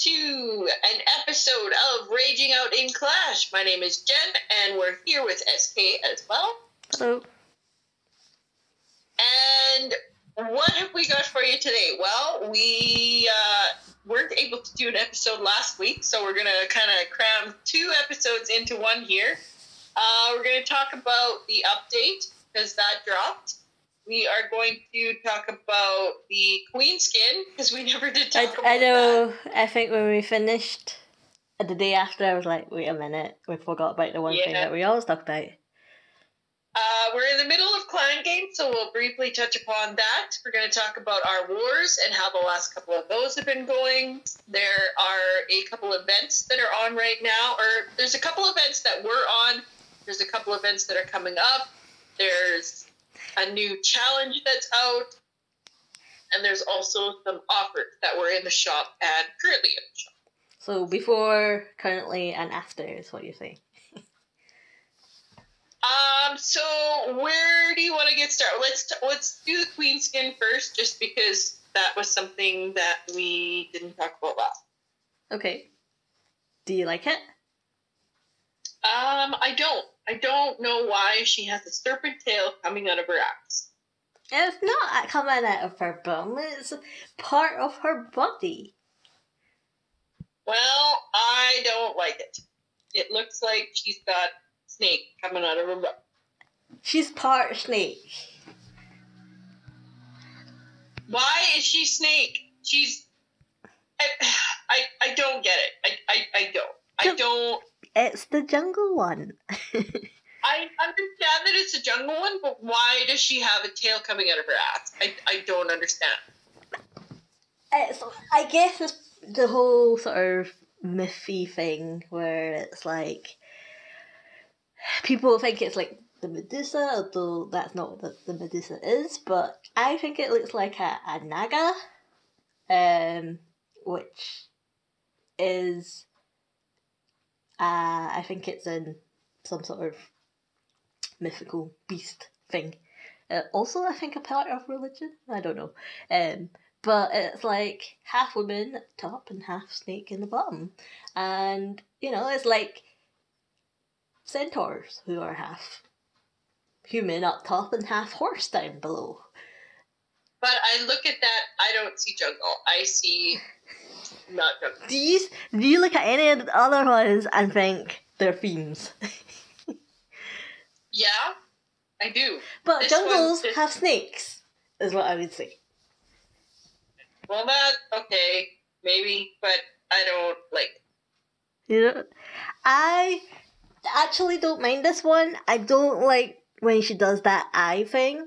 to an episode of Raging Out in Clash. My name is Jen, and we're here with SK as well. Hello. And what have we got for you today? Well, we uh, weren't able to do an episode last week, so we're gonna kind of cram two episodes into one here. Uh, we're gonna talk about the update because that dropped. We are going to talk about the queen skin because we never did talk I, I know. I think when we finished uh, the day after, I was like, wait a minute, we forgot about the one thing that we always talk about. Uh, we're in the middle of Clan Game, so we'll briefly touch upon that. We're going to talk about our wars and how the last couple of those have been going. There are a couple events that are on right now, or there's a couple events that were on. There's a couple events that are coming up. There's a new challenge that's out, and there's also some offers that were in the shop and currently in the shop. So before, currently, and after is what you say. Um. So where do you want to get started? Let's t- let's do the queen skin first, just because that was something that we didn't talk about last. Okay. Do you like it? Um. I don't. I don't know why she has a serpent tail coming out of her axe. It's not coming out of her bum. It's part of her body. Well, I don't like it. It looks like she's got snake coming out of her butt. She's part snake. Why is she snake? She's. I, I, I don't get it. I, I, I don't. I don't. It's the jungle one. I understand that it's a jungle one, but why does she have a tail coming out of her ass? I, I don't understand. It's, I guess it's the whole sort of mythy thing where it's like people think it's like the Medusa, although that's not what the, the Medusa is, but I think it looks like a, a Naga, um, which is, uh, I think it's in some sort of mythical beast thing. Uh, also, I think a part of religion. I don't know. Um, but it's like half woman at top and half snake in the bottom, and you know it's like centaurs who are half human up top and half horse down below. But I look at that, I don't see jungle. I see not jungle. Do you do you look at any of the other ones and think they're themes? Yeah, I do. But This jungles one have snakes, is what I would say. Well, that okay, maybe, but I don't like. You know, I actually don't mind this one. I don't like when she does that eye thing.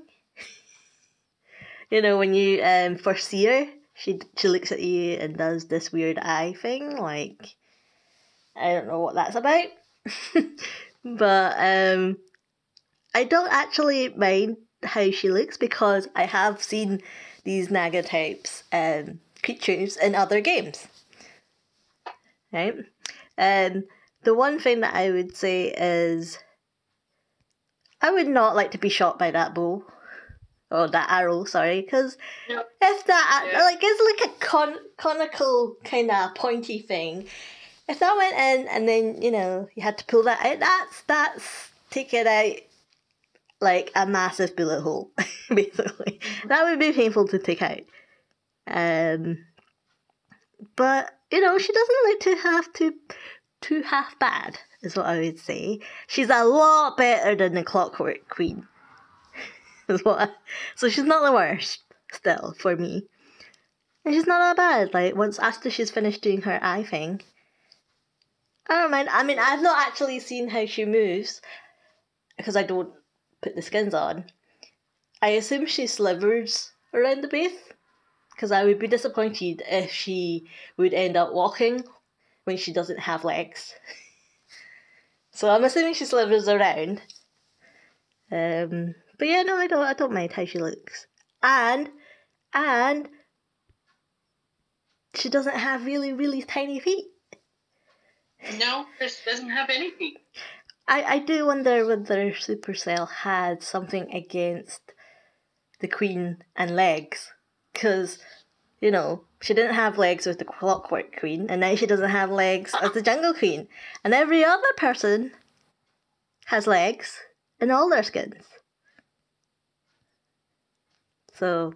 you know, when you um first see her, she she looks at you and does this weird eye thing. Like, I don't know what that's about, but um, I don't actually mind how she looks because I have seen these Naga types um creatures in other games. Right. and the one thing that I would say is I would not like to be shot by that bow. Or that arrow, sorry, because No. if that, like, it's like a con- conical kind of pointy thing. If that went in and then, you know, you had to pull that out, that's, that's taking out like a massive bullet hole, basically. That would be painful to take out. Um, but you know, she doesn't look to have to too half bad, is what I would say. She's a lot better than the Clockwork Queen. so she's not the worst still for me. And she's not that bad. Like once after she's finished doing her eye thing. I don't mind. I mean, I've not actually seen how she moves because I don't put the skins on. I assume she slivers around the base because I would be disappointed if she would end up walking when she doesn't have legs. so I'm assuming she slithers around. Um, but yeah, no, I don't. I don't mind how she looks, and and she doesn't have really, really tiny feet. No, Chris doesn't have any feet. I, I do wonder whether Supercell had something against the Queen and legs, because you know She didn't have legs with the Clockwork Queen, and now she doesn't have legs as the Jungle Queen. And every other person has legs in all their skins. So,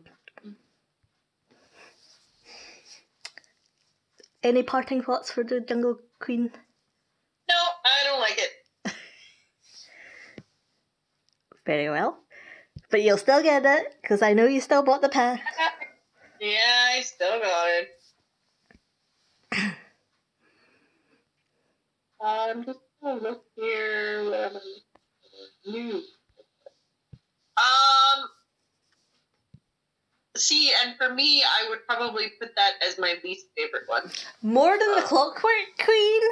any parting thoughts for the Jungle Queen? No, I don't like it. Very well. But you'll still get it, because I know you still bought the pass. yeah, I still got it. I'm just gonna look here. New? Um. See, and for me, I would probably put that as my least favorite one. More than the uh, Clockwork Queen?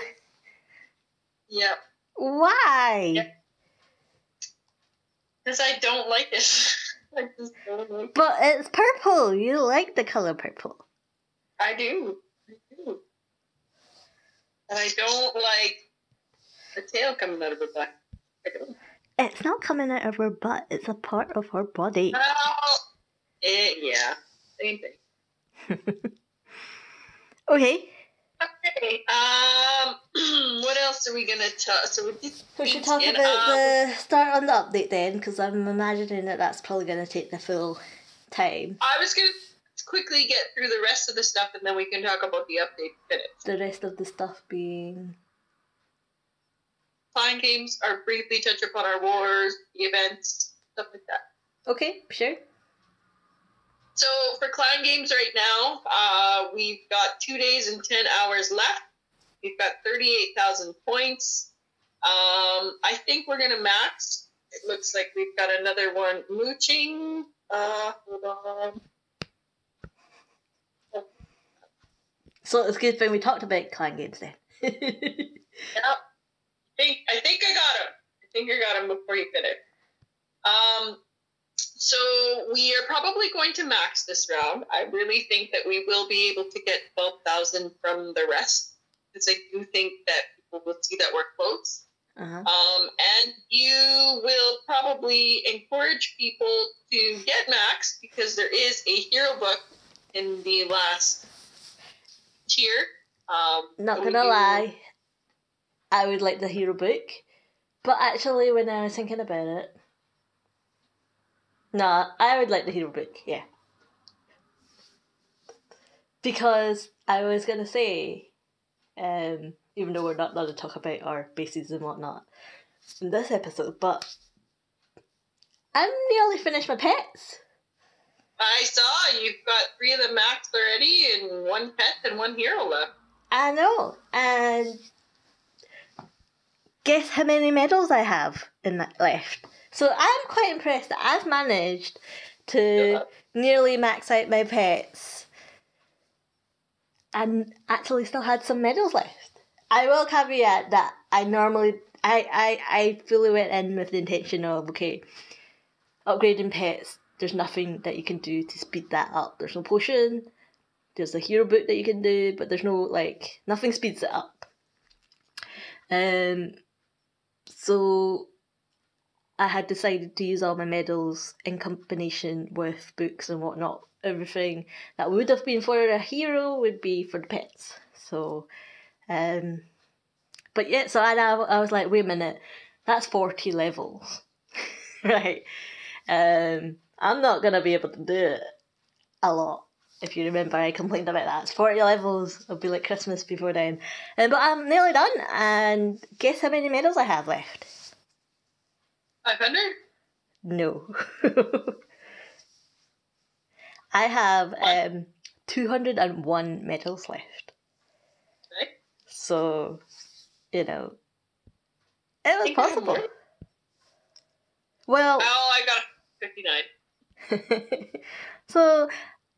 Yep. Why? Yep. Because I don't like it. I just don't like it. But it's purple. You like the color purple. I do. I do. And I don't like the tail coming out of her butt. It's not coming out of her butt. It's a part of her body. Well, it, yeah, same thing. Okay, Okay. Um, what else are we gonna talk? So we we should talk in, about um, the start on the update then, because I'm imagining that that's probably going to take the full time. I was gonna quickly get through the rest of the stuff, and then we can talk about the update minutes. The rest of the stuff being Fine games are briefly touch upon our wars, the events, stuff like that. okay, sure. So for clan games right now, uh, we've got two days and ten hours left. We've got thirty-eight thousand points. Um, I think we're gonna max. It looks like we've got another one mooching. Uh, hold on. So it's good when we talked about clan games then. Yep. I think I think I got him. I think I got him before you finish. Um, so we are probably going to max this round. I really think that we will be able to get twelve thousand from the rest, because I do think that people will see that we're close. uh-huh. Um, and you will probably encourage people to get max because there is a hero book in the last tier. Um, Not gonna do- lie, I would like the hero book, but actually, when I was thinking about it, nah, I would like the hero book, yeah. Because I was gonna say, um, even though we're not allowed to talk about our bases and whatnot in this episode, but I'm nearly finished my pets. I saw you've got three of them max already, and one pet and one hero left. I know, and guess how many medals I have in that left. So I'm quite impressed that I've managed to Yeah. nearly max out my pets, and actually still had some medals left. I will caveat that I normally I I I fully went in with the intention of okay, upgrading pets. There's nothing that you can do to speed that up. There's no potion there's a hero book that you can do, but there's no like nothing speeds it up. Um, so I had decided to use all my medals in combination with books and whatnot. Everything that would have been for a hero would be for the pets. So, um, but yeah, so I I was like, wait a minute, that's forty levels, right? Um, I'm not gonna be able to do it a lot if you remember, I complained about that. It's 40 levels. It'll be like Christmas before then. Um, but I'm nearly done, and guess how many medals I have left? Five hundred. No. I have um, 201 medals left. Right. So, you know, it was think I have possible. Well, Oh, I got fifty-nine. so,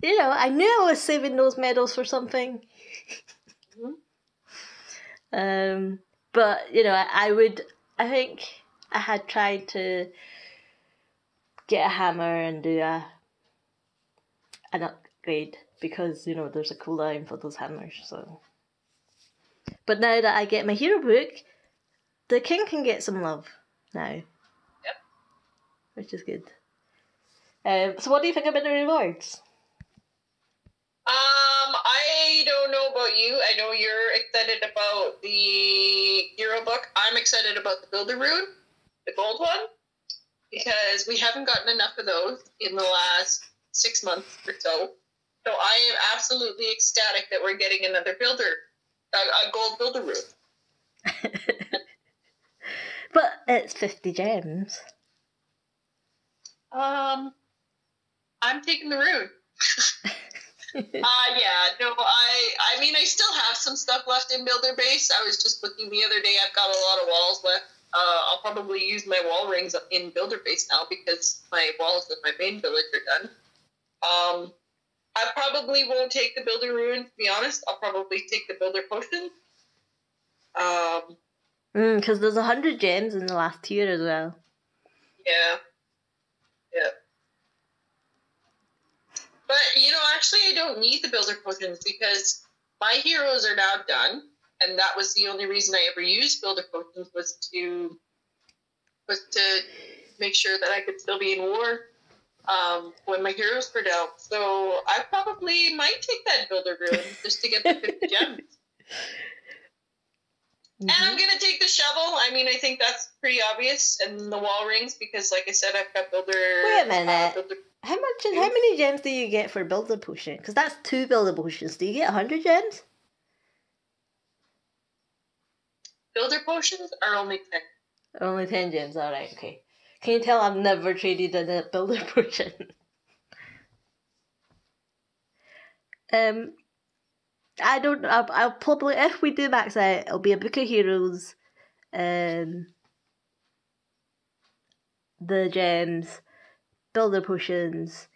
you know, I knew I was saving those medals for something. um, but, you know, I, I would, I think I had tried to get a hammer and do a, an upgrade because, you know, there's a cooldown for those hammers, so. But now that I get my hero book, the king can get some love now. Yep. Which is good. Um, so what do you think about the rewards? Um, I don't know about you. I know you're excited about the hero book. I'm excited about the Builder Rune, the gold one, because we haven't gotten enough of those in the last six months or so. So I am absolutely ecstatic that we're getting another builder, a, a gold Builder Rune. but it's 50 gems. Um, I'm taking the rune. uh yeah, no, I I mean I still have some stuff left in Builder Base. I was just looking the other day. I've got a lot of walls left. Uh, I'll probably use my wall rings in Builder Base now because my walls in my main village are done. Um, I probably won't take the Builder Rune. To be honest, I'll probably take the Builder Potion. Um, because mm, there's a hundred gems in the last tier as well. Yeah. Yeah. But you know, actually, I don't need the builder potions because my heroes are now done, and that was the only reason I ever used builder potions was to was to make sure that I could still be in war um, when my heroes were down. So I probably might take that builder rune just to get the 50 gems. Mm-hmm. And I'm mm-hmm. gonna take the shovel. I mean, I think that's pretty obvious, and the wall rings because, like I said, I've got builder. Wait a minute. Uh, builder how much? How many gems do you get for builder potion? Because that's two builder potions. Do you get hundred gems? Builder potions are only ten. Only ten gems. All right. Okay. Can you tell I've never traded a builder potion? um, I don't. I'll, I'll, probably if we do max out, it'll be a book of heroes, um, the gems, builder potions,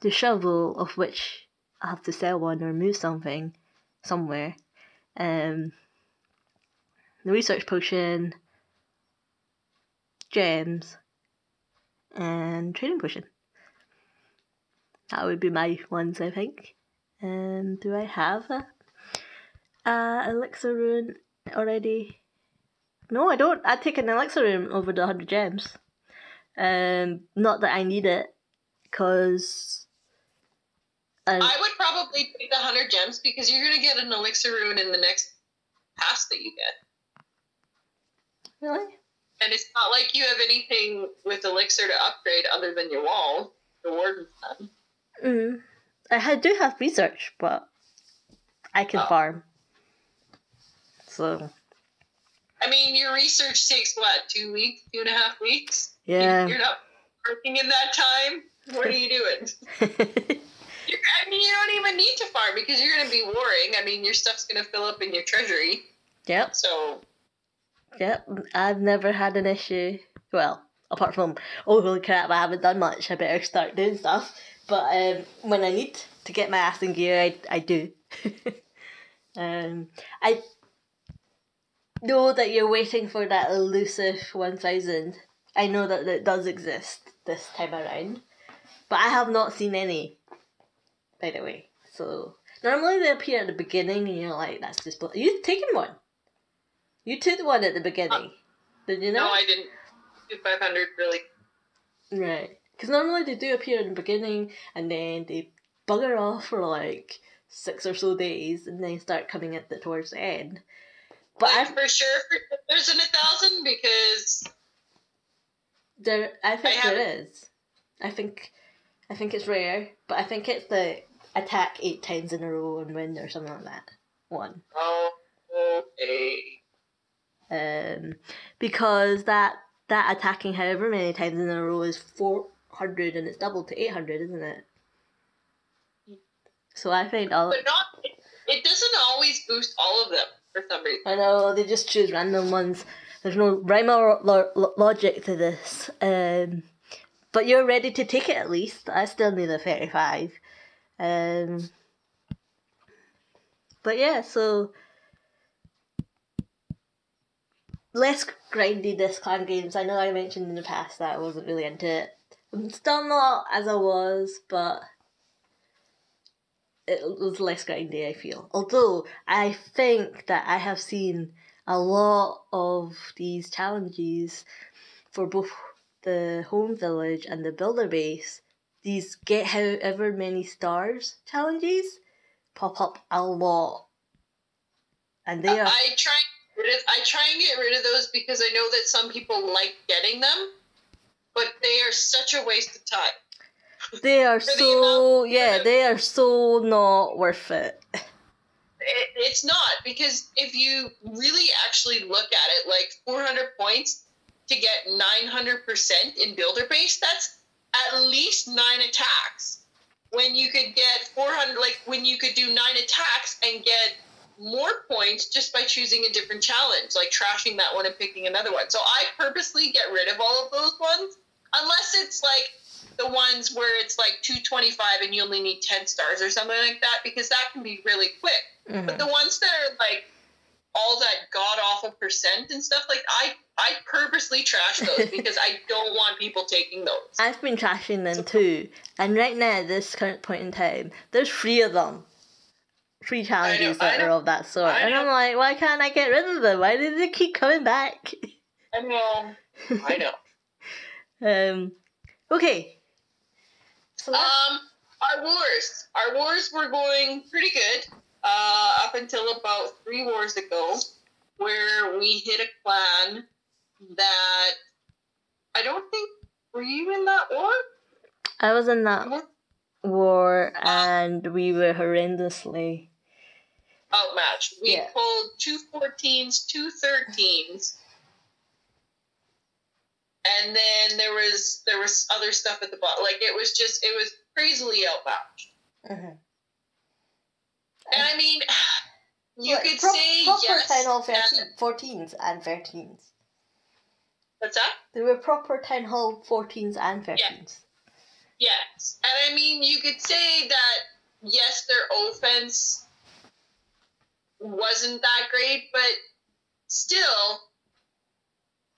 the shovel of which I have to sell one or move something somewhere, um, the research potion, gems, and training potion. That would be my ones, I think. And do I have a uh, elixir rune already. No, I don't. I'd take an elixir rune over the 100 gems. Um, not that I need it, because. I would probably take the 100 gems because you're going to get an elixir rune in the next pass that you get. Really? And it's not like you have anything with elixir to upgrade other than your wall. The warden's done. Mm. I do have research, but I can oh. farm. So. I mean, your research takes what two weeks, two and a half weeks. Yeah. You're not working in that time. What are you doing? I mean, you don't even need to farm because you're going to be warring. I mean, your stuff's going to fill up in your treasury. Yep. So. Yep, I've never had an issue. Well, apart from oh holy crap, I haven't done much. I better start doing stuff. But um, when I need to get my ass in gear, I I do. um, I know that you're waiting for that elusive 1000. I know that it does exist this time around, but I have not seen any, by the way. So, normally they appear at the beginning and you're like, that's just. You've taken one. You took one at the beginning. Uh, Did you know? No, I didn't. 500 really. Right. Because normally they do appear in the beginning and then they bugger off for like six or so days and then start coming at the towards the end. But I'm for sure there's an a thousand because there. I think I there is. I think, I think it's rare, but I think it's the attack eight times in a row and win or something like that. One. Oh, okay. Um, because that that attacking however many times in a row is four hundred and it's doubled to eight hundred, isn't it? So I think all. But not. It doesn't always boost all of them for some reason. I know they just choose random ones. There's no rhyme or lo- logic to this. Um, but you're ready to take it at least. I still need a 35. Um, but yeah, so less grindy this clan games. I know I mentioned in the past that I wasn't really into it. I'm still not as I was, but it was less grindy, I feel. Although I think that I have seen a lot of these challenges for both the home village and the builder base, these get however many stars challenges pop up a lot and they are. I try. I try and get rid of those because I know that some people like getting them, but they are such a waste of time. They are the so amount- yeah, they are so not worth it. It, it's not because if you really actually look at it, like 400 points to get 900% in builder base, that's at least nine attacks. When you could get 400, like when you could do nine attacks and get more points just by choosing a different challenge, like trashing that one and picking another one. So I purposely get rid of all of those ones, unless it's like the ones where it's like 225 and you only need 10 stars or something like that, because that can be really quick. Mhm. But the ones that are like all that god awful percent and stuff, like I I purposely trash those because I don't want people taking those. I've been trashing them too, and right now at this current point in time, there's three of them. Three challenges I that are of that sort, and I'm like, why can't I get rid of them? Why do they keep coming back? I know, I know. um, okay. So Um, our wars, our wars were going pretty good uh, up until about three wars ago, where we hit a clan that I don't think were you in that war? I was in that war, and we were horrendously. Outmatched. We Yeah. pulled two 14s, two 13s. And then there was there was other stuff at the bottom. Like it was just it was crazily outmatched. Mhm. And I mean, you Like, could pro- say proper yes. and- 13, 14s and 13s. what's that? There were proper town hall 14s and 13s. Yes. And I mean, you could say that yes, their offense wasn't that great, but still,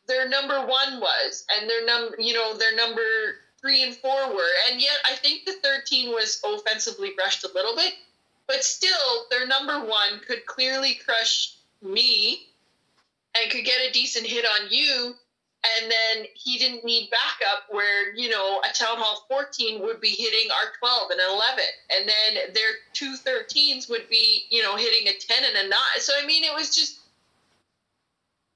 their number one was, and their number, you know, their number three and four were, and yet I think the thirteen was offensively rushed a little bit, but still, their number one could clearly crush me, and could get a decent hit on you, and then he didn't need backup where you know a town hall 14 would be hitting our 12 and an 11 and then their two 13s would be you know hitting a 10 and a 9 so i mean it was just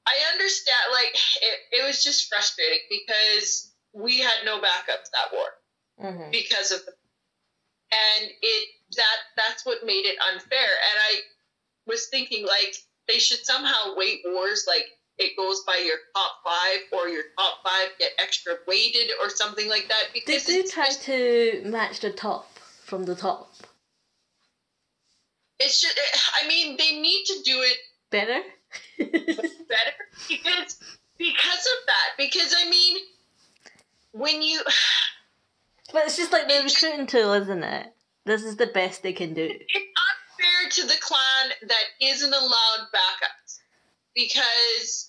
i understand like it, it was just frustrating because we had no backups that war Mm-hmm. because of the and it that that's what made it unfair. And i was thinking like they should somehow weight wars like it goes by your top five or your top five get extra weighted or something like that They because do it's, try just, to match the top from the top. it's just i mean they need to do it Better? better because because of that because i mean when you but it's just like the recruiting tool, isn't it? This is the best they can do. it's unfair to the clan that isn't allowed backups because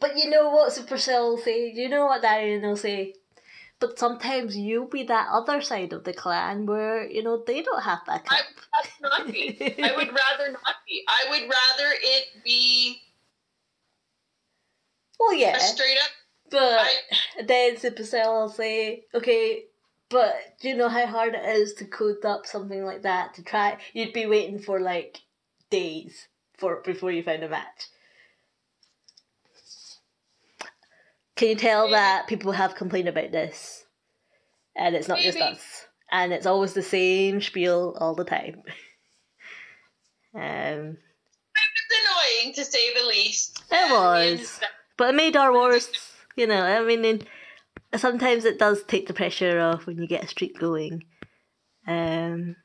But you know what Supercell will say? You know what Darian will say? But sometimes you'll be that other side of the clan where, you know, they don't have that I would rather not be. I would rather not be. I would rather it be well, a yeah. straight up. But I, then Supercell will say, okay, but do you know how hard it is to code up something like that to try? You'd be waiting for like days for before you find a match. Can you tell that people have complained about this? And it's not just us. And it's always the same spiel all the time. um, it's annoying to say the least. It was. But it made our wars, you know, I mean, in, sometimes it does take the pressure off when you get a streak going. Um,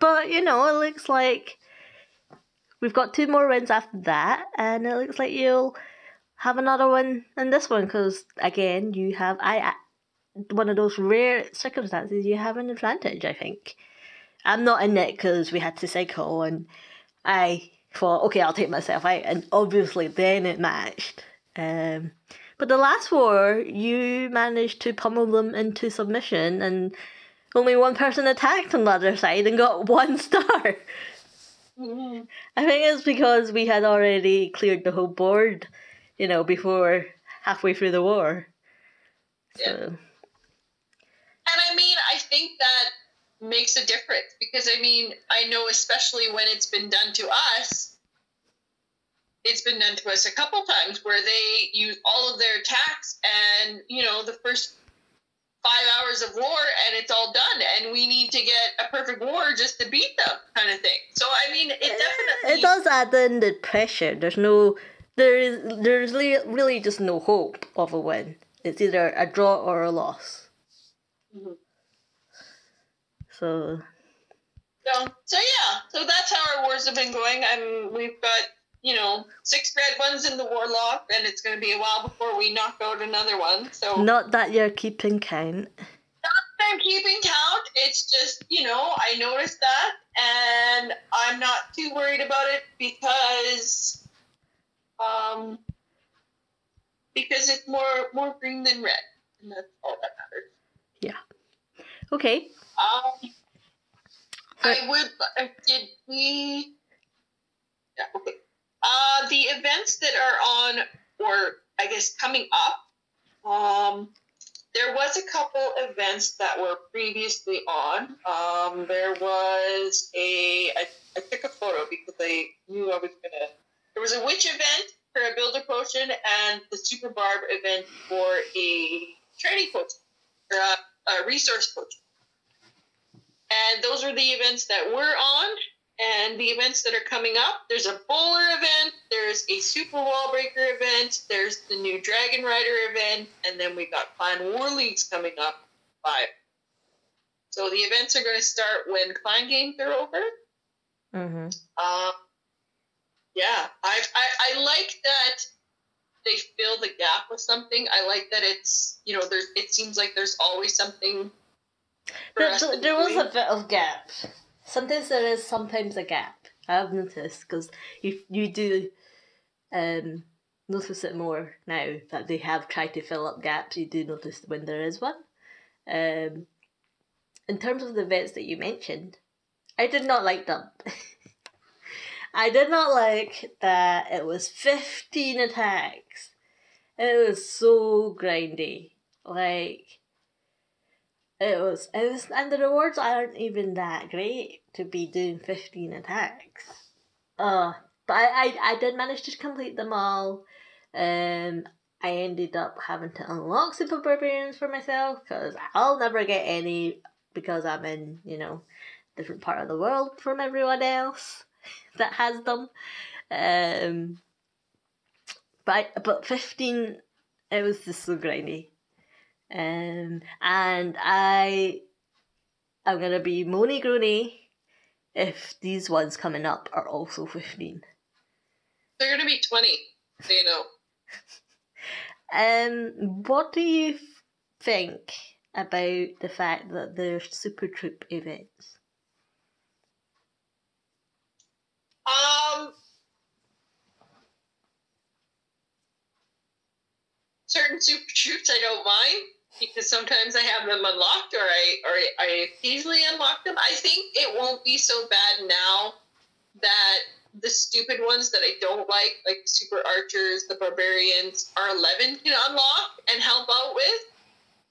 but, you know, it looks like we've got two more wins after that, and it looks like you'll have another one in this one, because, again, you have, I, one of those rare circumstances, you have an advantage, I think. I'm not in it because we had to cycle, and I thought, okay, I'll take myself out, and obviously then it matched. Um, but the last war, you managed to pummel them into submission, and only one person attacked on the other side and got one star. Mhm. I think it's because we had already cleared the whole board, you know, before halfway through the war. So, And I mean, I think that makes a difference because I mean, I know especially when it's been done to us, it's been done to us a couple times where they use all of their attacks and, you know, the first five hours of war and it's all done and we need to get a perfect war just to beat them kind of thing. So I mean, it definitely It does add in the pressure. There's no, there is, there's really just no hope of a win. It's either a draw or a loss. Mhm. So So, so yeah, so that's how our wars have been going. I'm we've got you know six red ones in the war log, and it's going to be a while before we knock out another one. So not that you're keeping count. Not I'm keeping count. It's just you know I noticed that, and I'm not too worried about it because um because it's more more green than red, and that's all that matters. Yeah. Okay. Um, I would. Uh, did we? Yeah. Okay. Uh, the events that are on, or I guess coming up. Um, there was a couple events that were previously on. Um, there was a. I, I took a photo because I knew I was gonna. There was a witch event for a builder potion and the super barb event for a training potion, or a, a resource potion. And those are the events that we're on. And the events that are coming up, there's a bowler event, there's a super wall breaker event, there's the new Dragon Rider event, and then we got Clan War Leagues coming up. Five. So the events are going to start when Clan games are over. Mm-hmm. Um, yeah, I, I I like that they fill the gap with something. I like that it's you know there's it seems like there's always something. There, there, was a bit of gap. Sometimes there is sometimes a gap. I've noticed because you you do um notice it more now that they have tried to fill up gaps. You do notice when there is one. Um, in terms of the vets that you mentioned, I did not like them. I did not like that it was fifteen attacks. It was so grindy. Like it was, it was, and the rewards aren't even that great to be doing 15 attacks. Uh, but I, I, I did manage to complete them all. Um, I ended up having to unlock Super Barbarians for myself because I'll never get any because I'm in, you know, different part of the world from everyone else that has them. Um, but but 15, it was just so grindy. Um, and I am gonna be moany groony if these ones coming up are also 15. They're going to be 20, so you know. Um, what do you f- think about the fact that there's super troop events? Um, certain super troops I don't mind because sometimes I have them unlocked or I or I occasionally unlock them. I think it won't be so bad now that the stupid ones that I don't like, like super archers, the barbarians, R11 can unlock and help out with.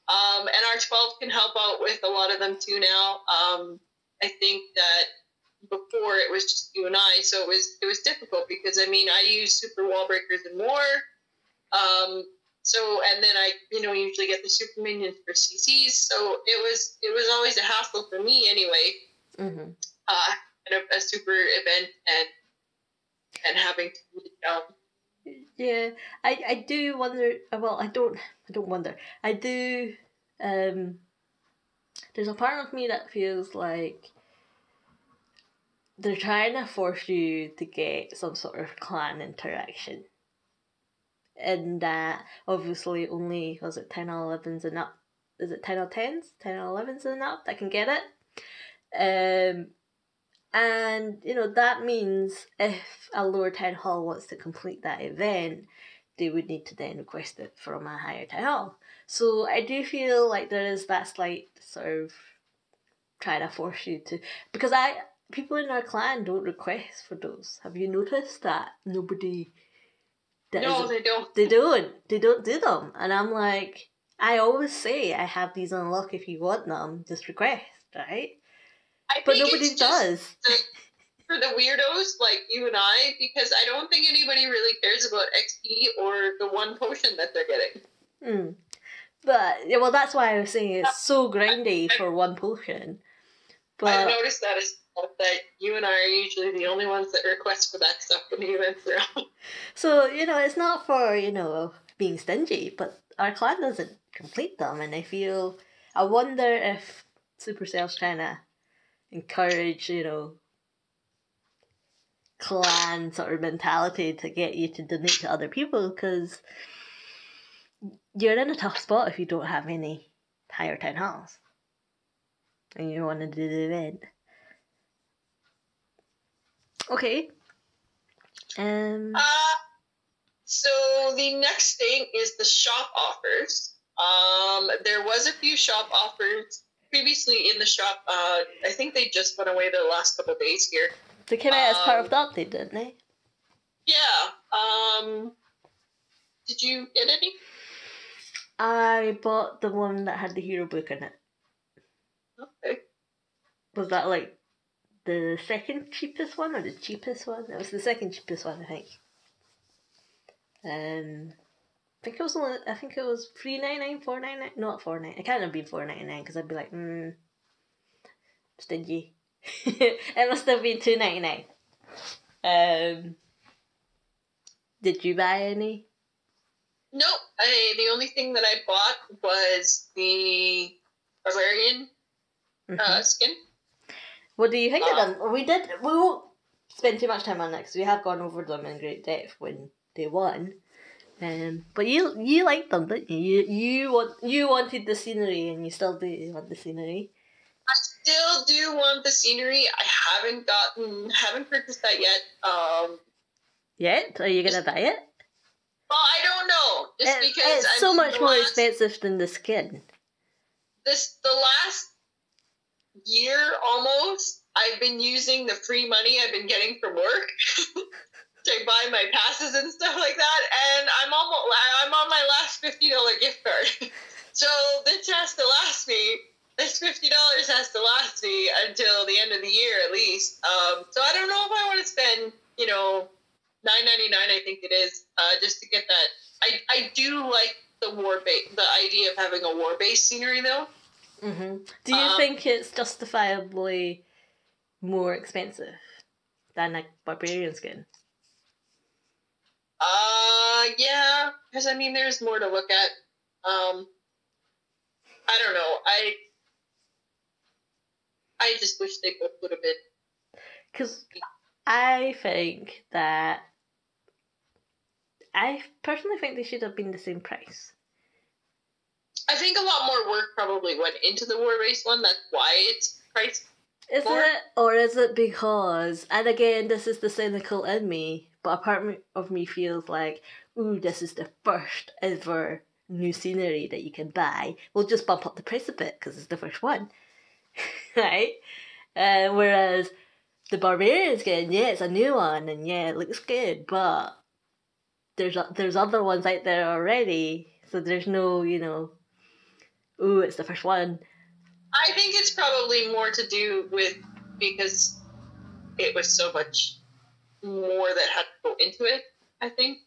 Um, and R12 can help out with a lot of them too now. Um, I think that before it was just you and I, so it was it was difficult because I mean I use super wall breakers and more. Um, so and then I you know usually get the super minions for CCs. So it was it was always a hassle for me anyway. Mm-hmm. Uh, and a, a super event and and having to down. Yeah, I, I do wonder. Well, I don't. I don't wonder. I do. Um, there's a part of me that feels like they're trying to force you to get some sort of clan interaction, and that obviously only was it ten or elevens and up. Is it ten or tens? Ten or elevens and up that can get it. Um, and you know that means if a lower town hall wants to complete that event, they would need to then request it from a higher town hall. So I do feel like there is that slight sort of trying to force you to because I people in our clan don't request for those. Have you noticed that nobody? No, they don't. they don't. They don't do them, and I'm like, I always say I have these unlocked. If you want them, just request, right? I but nobody does. the- for the weirdos like you and I, because I don't think anybody really cares about XP or the one potion that they're getting. Mm. But yeah, well, that's why I was saying it's so grindy for one potion. But I've noticed that as that you and I are usually the only ones that request for that stuff when events are on. so you know, it's not for you know being stingy, but our clan doesn't complete them, and I feel I wonder if Supercell's trying to encourage you know clan sort of mentality to get you to donate to other people because you're in a tough spot if you don't have any higher town halls and you want to do the event. Okay. Um. Uh, so the next thing is the shop offers. Um, there was a few shop offers previously in the shop. Uh, I think they just went away the last couple of days here. They came out as part of um, the didn't they? Yeah. Um, did you get any? I bought the one that had the hero book in it. Okay. Was that like the second cheapest one or the cheapest one? It was the second cheapest one, I think. Um, I think it was only, I think it was three ninety nine, four ninety nine, not four ninety. It can't have been four ninety nine because I'd be like, hmm, stingy. it must have been two ninety nine. Um, did you buy any? No, I, the only thing that I bought was the barbarian Mhm. uh, skin. What do you think Uh, of them? We did. We won't spend too much time on that because we have gone over them in great depth when they won. Um, but you you liked them, didn't you? You you want you wanted the scenery, and you still do want the scenery. I still do want the scenery. I haven't gotten, haven't purchased that yet. Um, Yet? Are you gonna buy it? well, I don't know, just It- because it's I so much more last- expensive than the skin. This the last year almost. I've been using the free money I've been getting from work to buy my passes and stuff like that, and I'm almost I'm on my last fifty dollar gift card. so this has to last me. This fifty dollars has to last me until the end of the year at least. Um, so I don't know if I want to spend, you know, nine ninety nine. I think it is uh, just to get that. I I do like the war base, the idea of having a war base scenery though. Hmm Do you Um, think it's justifiably more expensive than a barbarian skin? Uh, yeah, because I mean, there's more to look at. Um, I don't know. I I just wish they both would have been. Because I think that I personally think they should have been the same price. I think a lot more work probably went into the war base one. That's why it's priced. Is Or- it, or is it because? And again, this is the cynical in me, but a part of me feels like, ooh, this is the first ever new scenery that you can buy. We'll just bump up the price a bit because it's the first one, right? Uh, whereas the Barbarian's skin, yeah, it's a new one, and yeah, it looks good, but there's there's other ones out there already, so there's no, you know, ooh, it's the first one. I think it's probably more to do with because it was so much more that had to go into it. I think.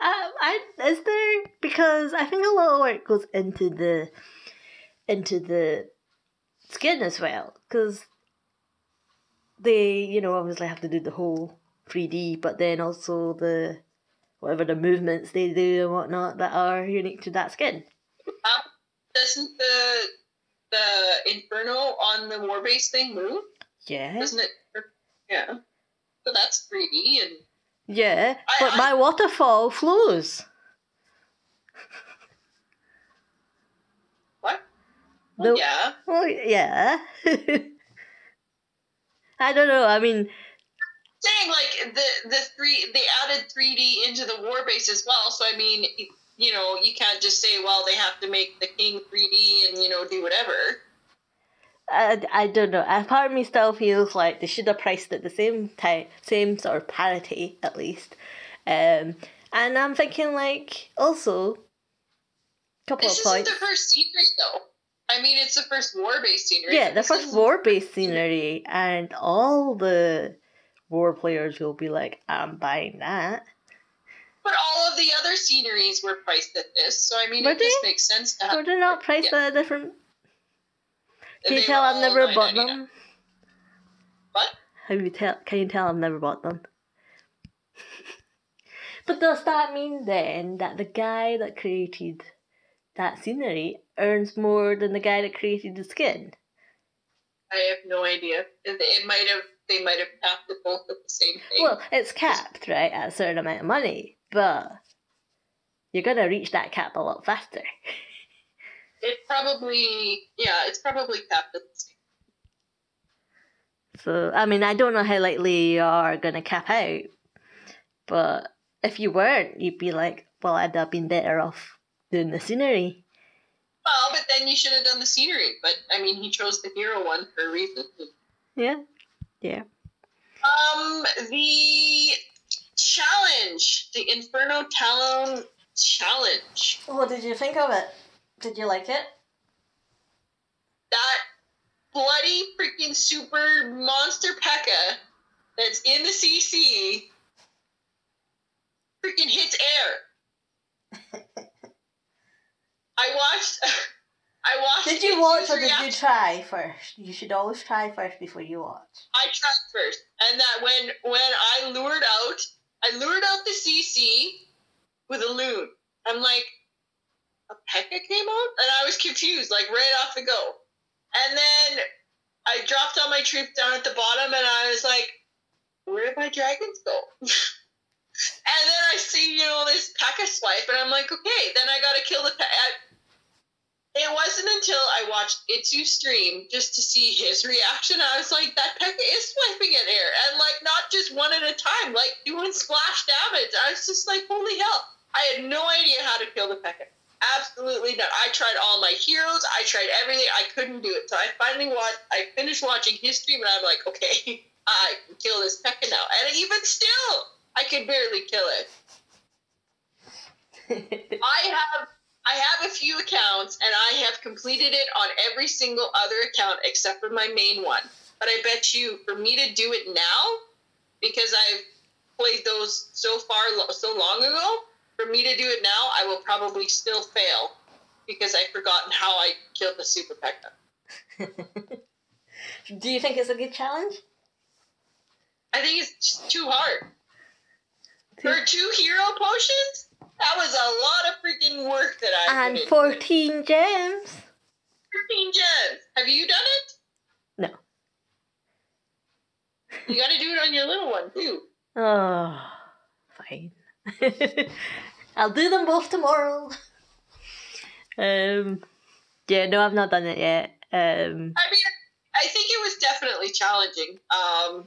Um, I is there because I think a lot of work goes into the into the skin as well because they you know obviously have to do the whole three D, but then also the whatever the movements they do and whatnot that are unique to that skin. Doesn't the the inferno on the war base thing move? Yeah, Doesn't it? Yeah. So that's 3D and yeah, I- but I- my waterfall flows. what? The- oh, yeah. Well, yeah. I don't know. I mean, Saying like the the three they added 3D into the war base as well. So I mean, you know, you can't just say, well, they have to make the king 3D and you know do whatever. I, I don't know. A part of me still feels like they should have priced it the same time, same sort of parity at least. Um, and I'm thinking like also couple This of isn't the first secret though. I mean, it's the first war-based scenery. Yeah, the This first war-based scenery, and all the war players will be like, "I'm buying that." But all of the other sceneries were priced at this, so I mean, Were it just makes sense to have. So they're not priced yeah. at a different. Can you tell I've never bought them? What? Have you tell? Can you tell I've never bought them? but does that mean then that the guy that created that scenery earns more than the guy that created the skin? I have no idea. It, it might have. They might have capped it both at the same thing. Well, it's capped, right, at a certain amount of money, but you're gonna reach that cap a lot faster. it probably. Yeah, it's probably capped at the same. So, I mean, I don't know how likely you are gonna cap out, but if you weren't, you'd be like, well, I'd have been better off doing the scenery. Well, but then you should have done the scenery. But I mean, he chose the hero one for a reason. Yeah, yeah. Um, the challenge, the Inferno Talon challenge. What did you think of it? Did you like it? That bloody freaking super monster P.E.K.K.A. that's in the CC freaking hits air. I watched. I watched. Did you watch or did you try first? You should always try first before you watch. I tried first, and that when when I lured out, I lured out the CC with a loon. I'm like, a P.E.K.K.A. came out, and I was confused, like right off the go. And then I dropped all my troops down at the bottom, and I was like, where did my dragons go? and then I see, you know, this P.E.K.K.A. swipe, and I'm like, okay, then I gotta kill the P.E.K.K.A. It wasn't until I watched iTzu stream just to see his reaction. I was like, that P.E.K.K.A. is swiping at air, and like not just one at a time, like doing splash damage. I was just like, holy hell! I had no idea how to kill the P.E.K.K.A. Absolutely not. I tried all my heroes. I tried everything. I couldn't do it. So I finally watched. I finished watching his stream, and I'm like, okay, I can kill this P.E.K.K.A. now. And even still, I could barely kill it. I have I have a few accounts and I have completed it on every single other account except for my main one. But I bet you for me to do it now because I've played those so far so long ago, for me to do it now, I will probably still fail because I've forgotten how I killed the super P.E.K.K.A. Do you think it's a good challenge? I think it's too hard. For two hero potions, that was a lot of freaking work that I did. And put 14 gems. 15 gems. Have you done it? No. You got to do it on your little one too. Oh, fine. I'll do them both tomorrow. Um, yeah, no, I've not done it yet. Um, I mean, I think it was definitely challenging. Um,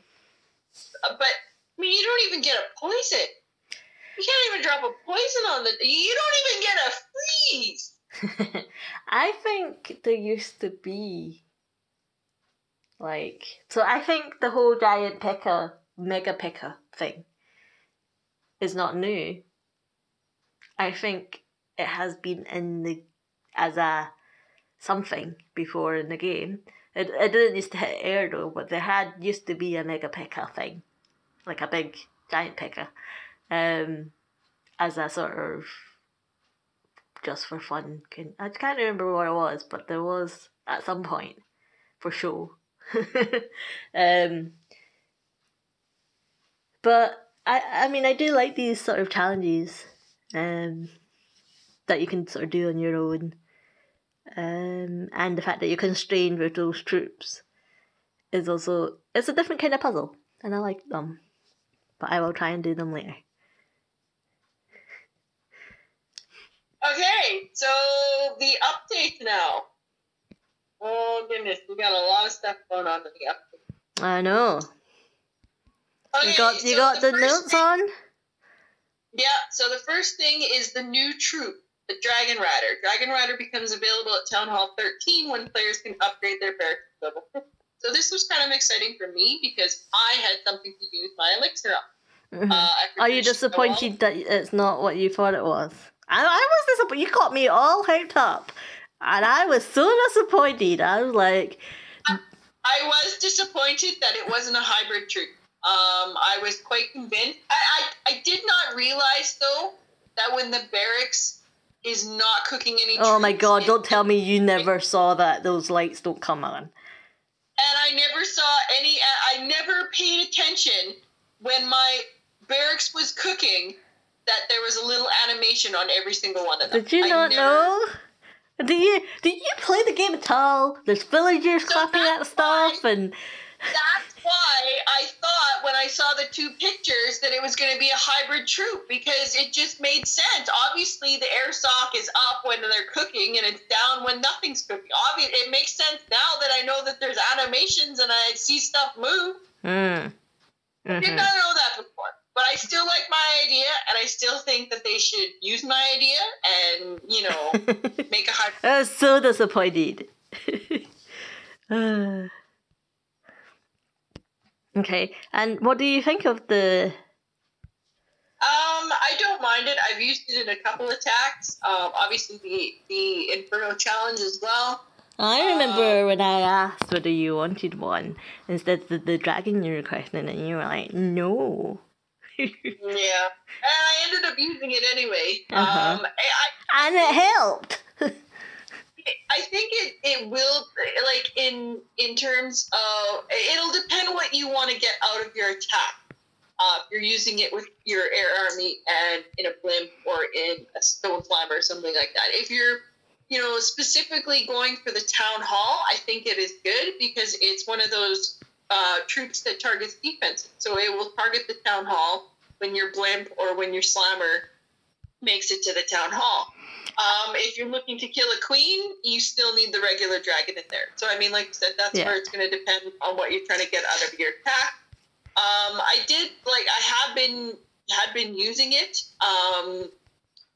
but I mean, you don't even get a poison. You can't even drop a poison on the. You don't even get a freeze. I think there used to be like so. I think the whole giant P.E.K.K.A., mega P.E.K.K.A. thing is not new. I think it has been in the as a something before in the game. It, it didn't used to hit air though, but there had used to be a mega P.E.K.K.A. thing, like a big giant P.E.K.K.A., um, as a sort of just for fun. Can I can't remember what it was, but there was at some point for sure. um, but I I mean I do like these sort of challenges, um, that you can sort of do on your own, um, and the fact that you're constrained with those troops is also it's a different kind of puzzle, and I like them. But I will try and do them later. Okay, so the update now. Oh goodness, we got a lot of stuff going on in the update. I know. Okay, You got you so got the, first notes thing- on. Yeah, so the first thing is the new troop, the Dragon Rider. Dragon Rider becomes available at Town Hall 13 when players can upgrade their barracks to level 50. So this was kind of exciting for me because I had something to use my elixir on. Mhm. Uh, Are you disappointed that it's not what you thought it was? I, I was disappointed. You got me all hyped up, And I was so disappointed. I was like, I was disappointed that it wasn't a hybrid troop. Um, I was quite convinced. I, I, I did not realize though that when the barracks is not cooking any. oh my god! Don't tell me you never saw that. Those lights don't come on. and I never saw any. I never paid attention when my barracks was cooking that there was a little animation on every single one of them. Did you not never- know? Do you did you play the game at all? There's villagers So clapping at stuff and That's why I thought when I saw the two pictures that it was going to be a hybrid troop because it just made sense. Obviously, the air sock is up when they're cooking and it's down when nothing's cooking. Obviously, it makes sense now that I know that there's animations and I see stuff move. mm. Did Mhm. not know that before. But I still like my idea, and I still think that they should use my idea and, you know, make a hybrid. I was so disappointed. Uh. okay, and what do you think of the? Um, I don't mind it. I've used it in a couple attacks. Um, obviously the the Inferno challenge as well. I remember when I asked whether you wanted one instead of the dragon you requested, and you were like, "No." Yeah, and I ended up using it anyway. Uh-huh. Um, I, and it helped. I I think it, it will like in in terms of it'll depend what you want to get out of your attack. Uh, if you're using it with your air army and in a blimp or in a stone slammer or something like that. If you're you know specifically going for the town hall, I think it is good because it's one of those uh, troops that targets defense. So it will target the town hall when your blimp or when your slammer makes it to the town hall. Um, if you're looking to kill a queen, you still need the regular dragon in there. So I mean, like I said, that's Yeah. where it's going to depend on what you're trying to get out of your attack. Um, I did like I have been had been using it um,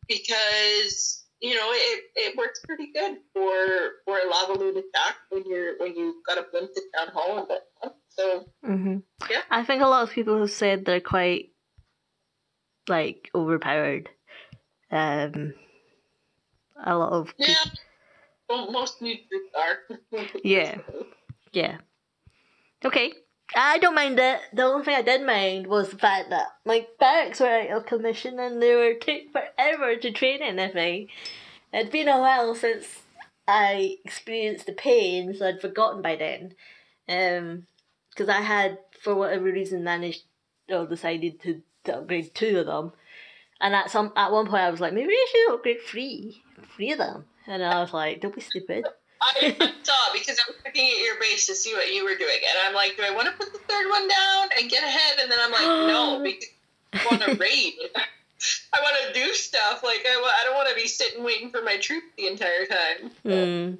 because you know it, it works pretty good for for a lava loon attack when you're when you've got a blimp to town hall and whatnot. So hmm Yeah. I think a lot of people have said they're quite like overpowered. Um, a lot of yeah, well, most troops are. Yeah. Yeah. Okay. I don't mind it. The only thing I did mind was the fact that my barracks were out of commission and they were taking forever to train anything. It'd been a while since I experienced the pain, so I'd forgotten by then. Um, because I had, for whatever reason, managed or decided to, to upgrade two of them. And at some at one point, I was like, maybe I should upgrade three, three of them. And I was like, don't be stupid. I saw because I was looking at your base to see what you were doing, and I'm like, do I want to put the third one down and get ahead? And then I'm like, no, because I want to raid. I want to do stuff. Like I, I don't want to be sitting waiting for my troop the entire time. Hmm.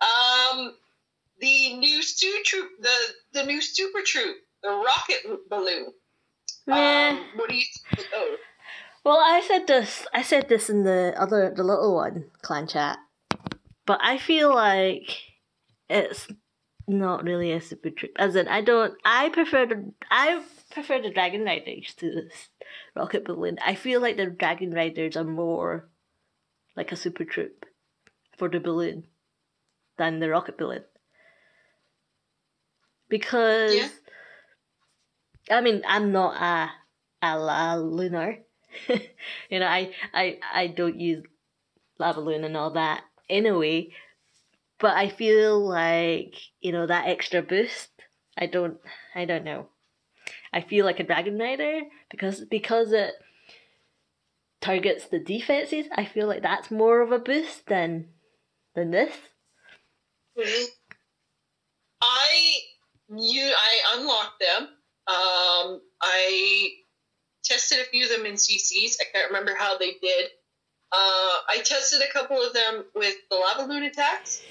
Um, the new su troop, the the new super troop, the rocket balloon. Um, what do you think those? Well, I said this. I said this in the other, the little one clan chat, but I feel like it's not really a super troop. As in, I don't. I prefer the. I prefer the dragon riders to this rocket balloon. I feel like the dragon riders are more like a super troop for the balloon than the rocket balloon because. Yeah. I mean, I'm not a a la lunar. you know, I, I I don't use lava loon and all that anyway. But I feel like you know that extra boost. I don't. I don't know. I feel like a dragon rider because because it targets the defenses. I feel like that's more of a boost than than this. Mm-hmm. I you I unlocked them. Um, I tested a few of them in CCs. I can't remember how they did. Uh, I tested a couple of them with the lava loon attacks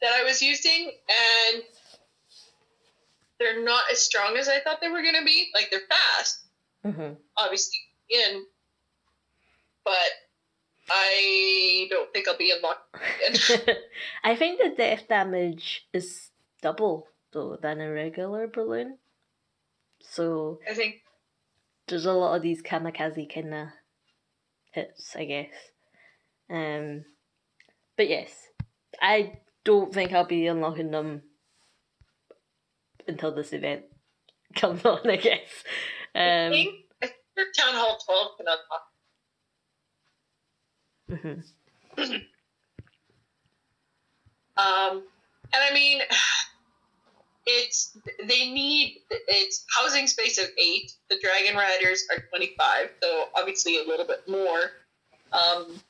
that I was using, and they're not as strong as I thought they were going to be. Like they're fast, Mm-hmm. obviously, in, but I don't think I'll be unlocked again. I think the death damage is double though than a regular balloon. So I think there's a lot of these kamikaze kind of hits, I guess. Um, but yes, I don't think I'll be unlocking them until this event comes on. I guess. Um, I think Town Hall 12 can unlock. mhm. Um, and I mean, it's they need it's housing space of eight. The Dragon Riders are 25, so obviously a little bit more. Um,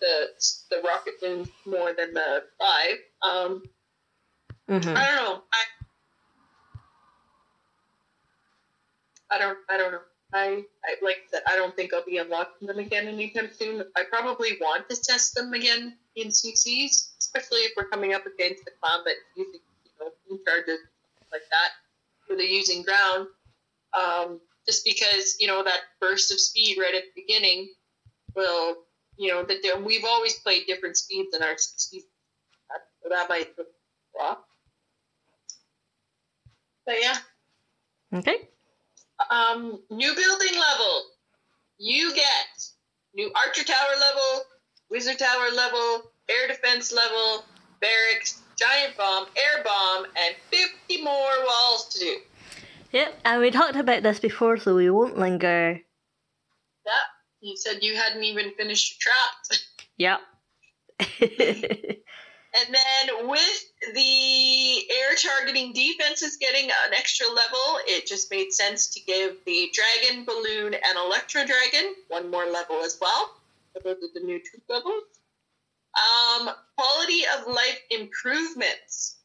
the the Rocket Loon's more than the five. Um, Mhm. I don't know. I I don't I don't know. I, I like said, I don't think I'll be unlocking them again anytime soon. I probably want to test them again in CCs, especially if we're coming up against the clown that's using know in charges like that, where they're using ground. Um, just because you know that burst of speed right at the beginning will you know that we've always played different speeds in our season, so that might drop. But yeah, Okay. um, new building level. You get new Archer Tower level, Wizard Tower level, Air Defense level, Barracks, Giant Bomb, Air Bomb, and 50 more walls to do. Yep, and we talked about this before, so we won't linger. Yep, you said you hadn't even finished your traps. Yep. And then with the air targeting defenses getting an extra level, it just made sense to give the Dragon, Balloon, and Electro Dragon one more level as well. So those are the new troop levels. Um, quality of life improvements.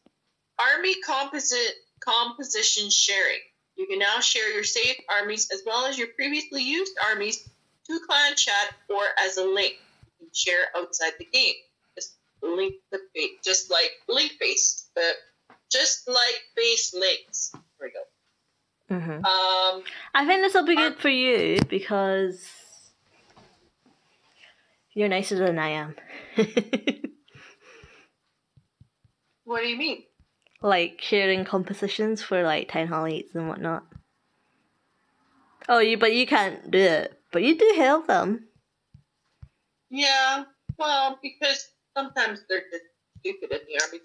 Army composite composition sharing. You can now share your saved armies as well as your previously used armies to clan chat or as a link. You can share outside the game Just link the base, just like link base, but just like base links. There we go. hmm Um, I think this will be good for you because you're nicer than I am. what do you mean? like sharing compositions for like town hall eights and whatnot. Oh, you but you can't do it, but you do help them. Yeah, well, because sometimes they're just stupid in the army.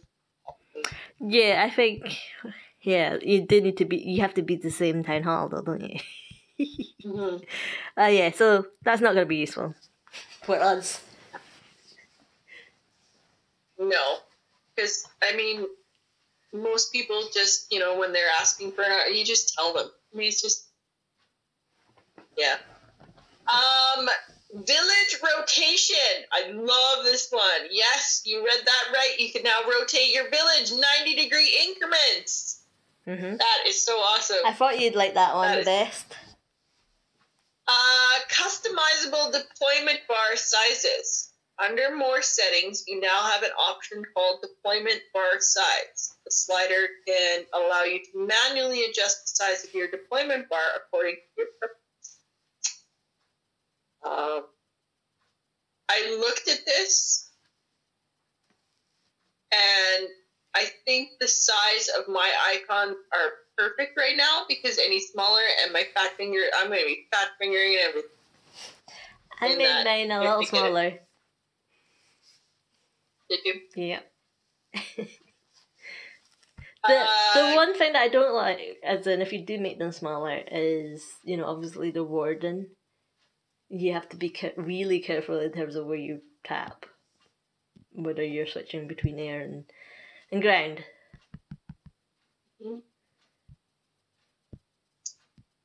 Yeah, I think. Yeah, you do need to be. You have to be the same town hall, though, don't you? hmm Uh, yeah, so that's not going to be useful for us. No, because I mean, most people just you know when they're asking for an, you just tell them. I mean, it's just yeah. Um, village rotation. I love this one. Yes, you read that right. You can now rotate your village ninety degree increments. hmm That is so awesome. I thought you'd like that one That the is- best. Uh, customizable deployment bar sizes. Under more settings, you now have an option called deployment bar size. The slider can allow you to manually adjust the size of your deployment bar according to your. Um, I looked at this and I think the size of my icons are perfect right now because any smaller and my fat finger, I'm going to be fat fingering everything. I And made mine a little it. smaller. Did you? Yeah. The, the Uh, one thing that I don't like, as in if you do make them smaller, is you know obviously the warden. You have to be ca- really careful in terms of where you tap, whether you're switching between air and and ground.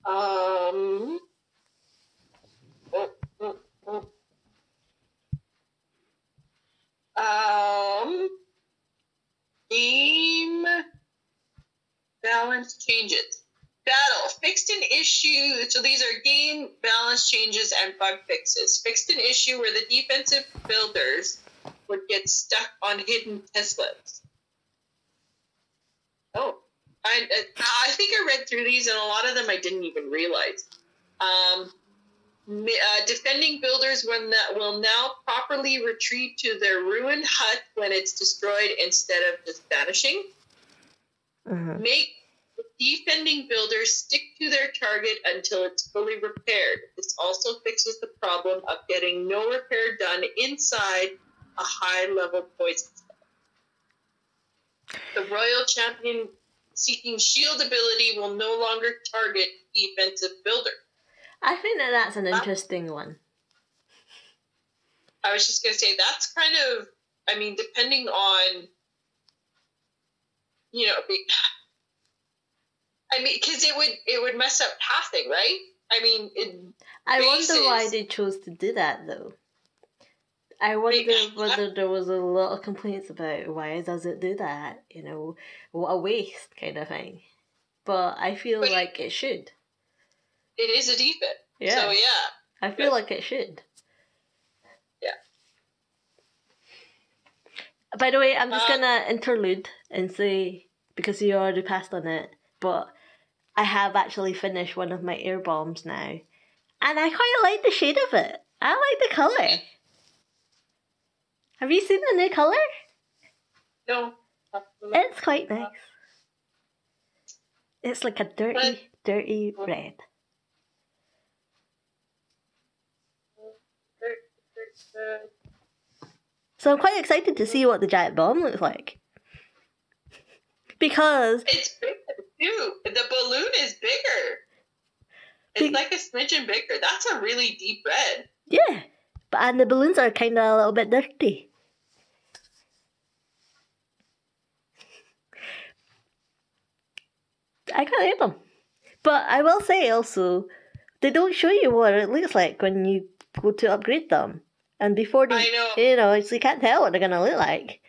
Um. oh, oh, oh. Um. Game balance changes. Battle fixed an issue. So these are game balance changes and bug fixes. Fixed an issue where the defensive builders would get stuck on hidden Teslas. Oh, I, I think I read through these, and a lot of them I didn't even realize. Um, uh, defending builders when that will now properly retreat to their ruined hut when it's destroyed instead of just vanishing. hmm Make defending builders stick to their target until it's fully repaired. This also fixes the problem of getting no repair done inside a high level poison spell. The royal champion seeking shield ability will no longer target defensive builder. I think that that's an interesting one. I was just gonna say that's kind of. I mean, depending on, you know, be- I mean, because it would it would mess up pathing, right? I mean, it, I wonder why they chose to do that though. I wonder whether there was a lot of complaints about why does it do that? You know, what a waste kind of thing. But I feel But- like it should. it is a defense. Yeah, So yeah, I feel like it should. Yeah. By the way, I'm just Uh, gonna interlude and say because you already passed on it, but I have actually finished one of my air bombs now, and I quite like the shade of it. I like the color. Have you seen the new color? no. It's quite nice. It's like a dirty, dirty red. So I'm quite excited to see what the giant bomb looks like. Because It's bigger too. The balloon is bigger. It's like a smidgen bigger. That's a really deep red. yeah, but and the balloons are kind of a little bit dirty. I can't hate them, but I will say also, they don't show you what it looks like when you go to upgrade them, and before they, know. you know, so you can't tell what they're gonna look like.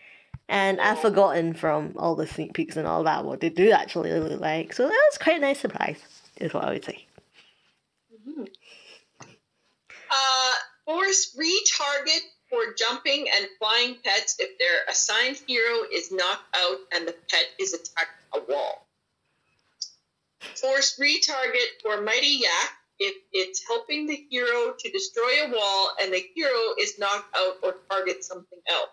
And I've forgotten from all the sneak peeks and all that what they do actually look like. So that was quite a nice surprise, is what I would say. Uh, force retarget for jumping and flying pets if their assigned hero is knocked out and the pet is attacked a wall. Force retarget for mighty yak if it's helping the hero to destroy a wall and the hero is knocked out or targets something else.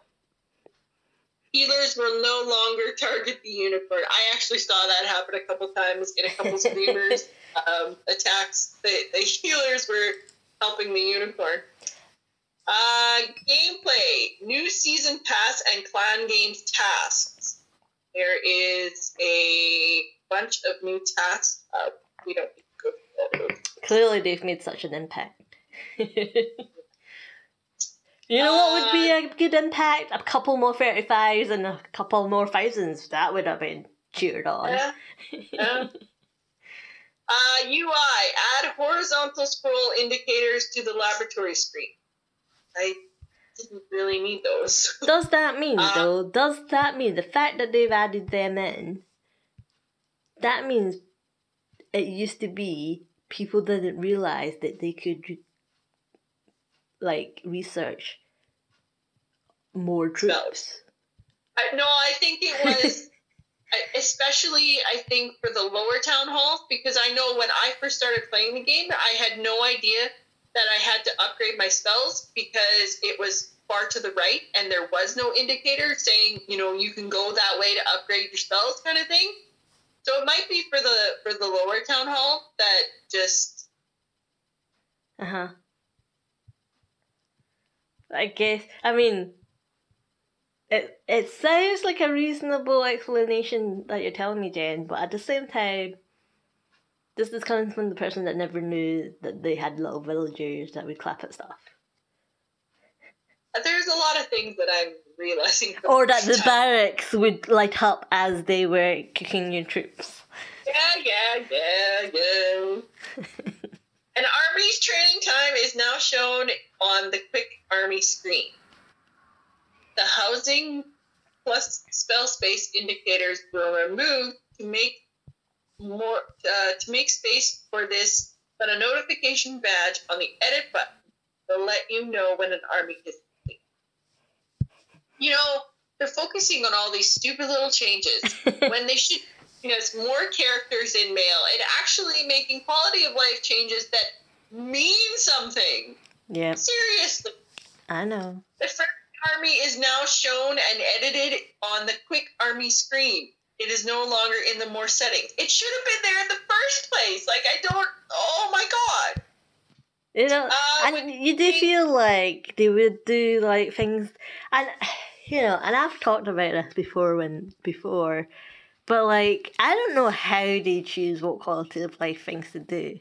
Healers will no longer target the unicorn. I actually saw that happen a couple times in a couple streamers um, attacks. The, the healers were helping the unicorn. Uh, gameplay, new season pass and clan games tasks. There is a bunch of new tasks. Uh, we don't need to go through all. Clearly, they've made such an impact. you know what would be a good impact? A couple more 35s and a couple more thousands. That would have been cheered on. Yeah. yeah. Uh, UI, add horizontal scroll indicators to the laboratory screen. I didn't really need those. Does that mean, Uh, though, does that mean the fact that they've added them in, that means it used to be people didn't realize that they could, like, research more troops. I, no, I think it was, especially I think for the lower town halls, because I know when I first started playing the game, I had no idea that I had to upgrade my spells because it was far to the right and there was no indicator saying, you know, you can go that way to upgrade your spells kind of thing. So it might be for the for the lower town hall that just Uh huh. I guess. I mean, it it sounds like a reasonable explanation that you're telling me, Jen, but at the same time, this is coming from the person that never knew that they had little villagers that would clap at stuff, there's a lot of things that I'm realizing. or that the barracks would light up as they were kicking your troops. Yeah, yeah, yeah, yeah. An army's training time is now shown on the quick army screen. The housing plus spell space indicators were removed to make more uh, to make space for this, but a notification badge on the edit button will let you know when an army is. You know, they're focusing on all these stupid little changes when they should you know, it's more characters in mail and actually making quality of life changes that mean something. Yeah. Seriously. I know. The French army is now shown and edited on the quick army screen. It is no longer in the more settings. It should have been there in the first place. Like I don't oh my god. You know, Uh, and you do they- feel like they would do like things, and you know, and I've talked about this before when before, but like I don't know how they choose what quality of life things to do,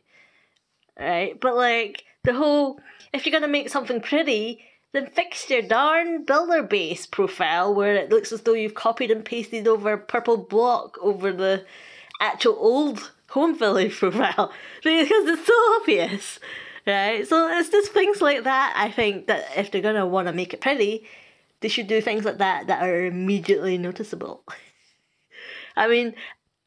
right? But like the whole, if you're gonna make something pretty, then fix your darn builder base profile where it looks as though you've copied and pasted over purple block over the actual old home village profile because it's so obvious right so it's just things like that i think that if they're want to make it pretty they should do things like that that are immediately noticeable. I mean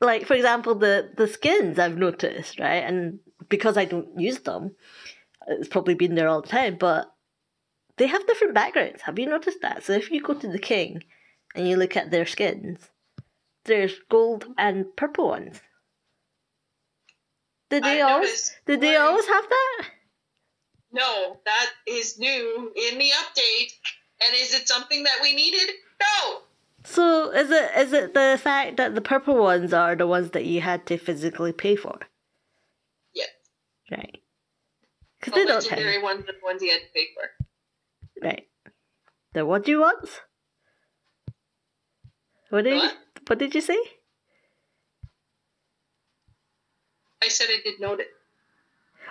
like for example the the skins i've noticed right? And because i don't use them it's probably been there all the time but they have different backgrounds. Have you noticed that? So if you go to the king and you look at their skins there's gold and purple ones. Did they always did they always have that? No, that is new in the update. And is it something that we needed? No. So is it is it the fact that the purple ones are the ones that you had to physically pay for? Yes. Right. Because The they don't legendary you. ones are the ones you had to pay for. Right. The what do you want? What did What? You, what did you say? I said I did note it.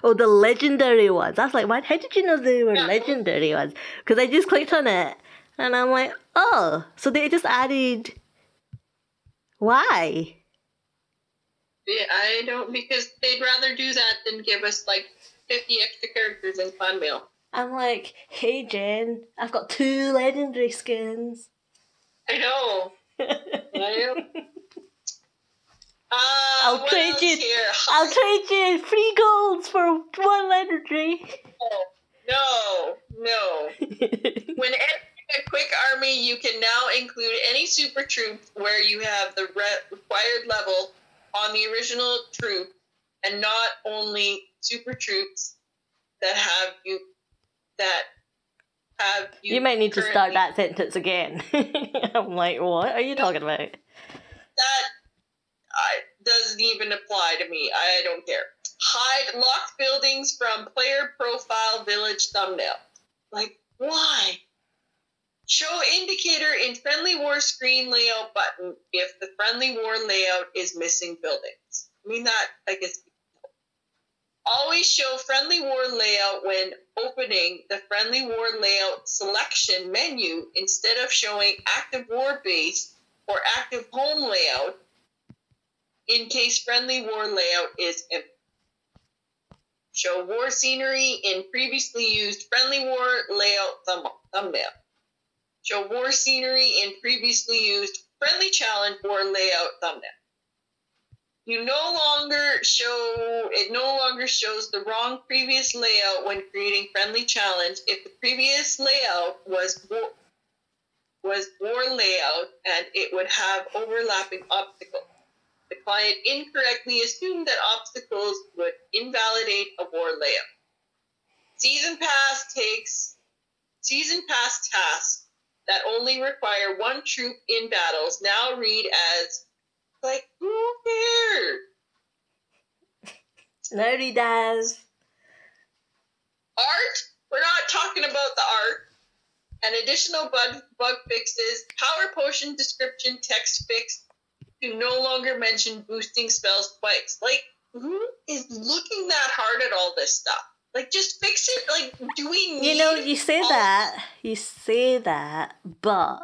Oh, the legendary ones. I was like, what? How did you know they were Yeah. legendary ones? Because I just clicked on it and I'm like, oh, so they just added. Why? Yeah, I don't because they'd rather do that than give us like fifty extra characters in fan mail. I'm like, hey Jen, I've got two legendary skins. I know. I know. Uh, I'll trade you-? I'll trade you three golds for one legendary. No, no. When entering a quick army, you can now include any super troop where you have the re- required level on the original troop, and not only super troops that have you that have you. you might need to start that sentence again. I'm like, what are you talking about? That I, doesn't even apply to me. I don't care. Hide locked buildings from player profile village thumbnail. Like, why? Show indicator in friendly war screen layout button if the friendly war layout is missing buildings. I mean, that, I guess. Always show friendly war layout when opening the friendly war layout selection menu instead of showing active war base or active home layout in case friendly war layout is. Show war scenery in previously used friendly war layout thumb- thumbnail. Show war scenery in previously used friendly challenge war layout thumbnail. You no longer show it no longer shows the wrong previous layout when creating friendly challenge if the previous layout was war, was war layout and it would have overlapping obstacles. The client incorrectly assumed that obstacles would invalidate a war layout. Season pass takes season pass tasks that only require one troop in battles now read as like who cares? No, he does. Art? We're not talking about the art. And additional bug, bug fixes, power potion description text fix to no longer mention boosting spells twice. Like, who is looking that hard at all this stuff? Like, just fix it. Like, do we need? You know, you say that, you say that, but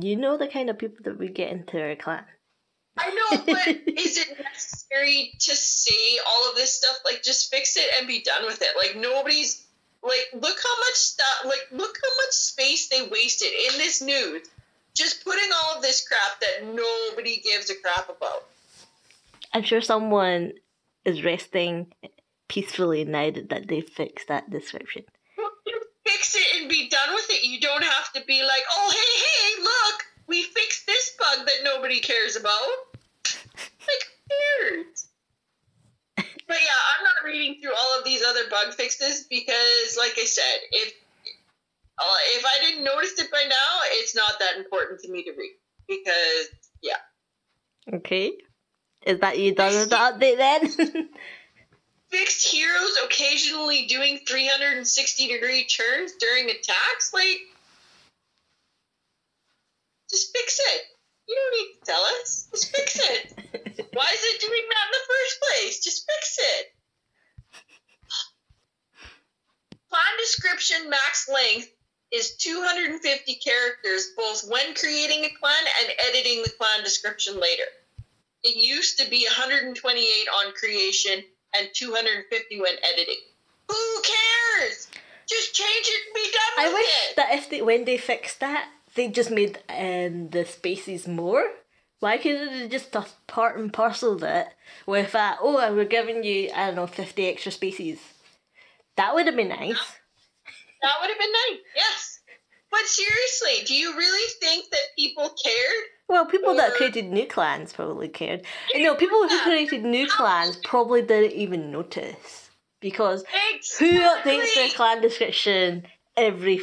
you know the kind of people that we get into our clan. I know, but is it necessary to say all of this stuff? Like, just fix it and be done with it. Like, nobody's like, look how much stuff. Like, look how much space they wasted in this news, just putting all of this crap that nobody gives a crap about. I'm sure someone is resting peacefully now that, that they fixed that description. Fix it and be done with it. You don't have to be like, oh, hey, hey, look, we fixed this bug that nobody cares about. Like, cares? But yeah, I'm not reading through all of these other bug fixes because, like I said, if uh, if I didn't notice it by now, it's not that important to me to read because yeah, Okay. Is that you done with the update then? fixed heroes occasionally doing 360 degree turns during attacks? Like, just fix it. You don't need to tell us. Just fix it. Why is it doing that in the first place? Just fix it. Clan description max length is 250 characters, both when creating a clan and editing the clan description later. It used to be 128 on creation and 250 when editing. Who cares? Just change it and be done I with wish it. that if they when they fixed that, they just made um, the spaces more. Why couldn't they just part and parceled it with that? Oh, we're giving you I don't know fifty extra spaces. That would have been nice. That would have been nice. Yes. But seriously, do you really think that people cared? Well, people that uh, created new clans probably cared. You know, people who created new clans probably didn't even notice because who updates their clan description every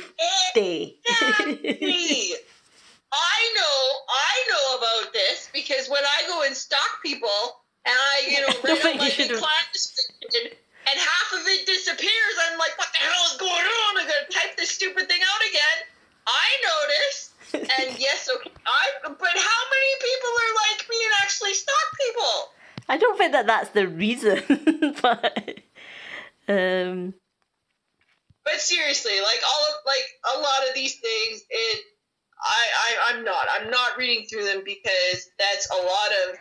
day? Exactly. I know, I know about this because when I go and stalk people and I, you know, don't write think out you my clan description and half of it disappears, I'm like, what the hell is going on? I gotta type this stupid thing out again. I notice, and yes, okay, I. But how many people are like me and actually stalk people? I don't think that that's the reason, but um, But seriously, like all of like a lot of these things, it I, I I'm not. I'm not reading through them because that's a lot of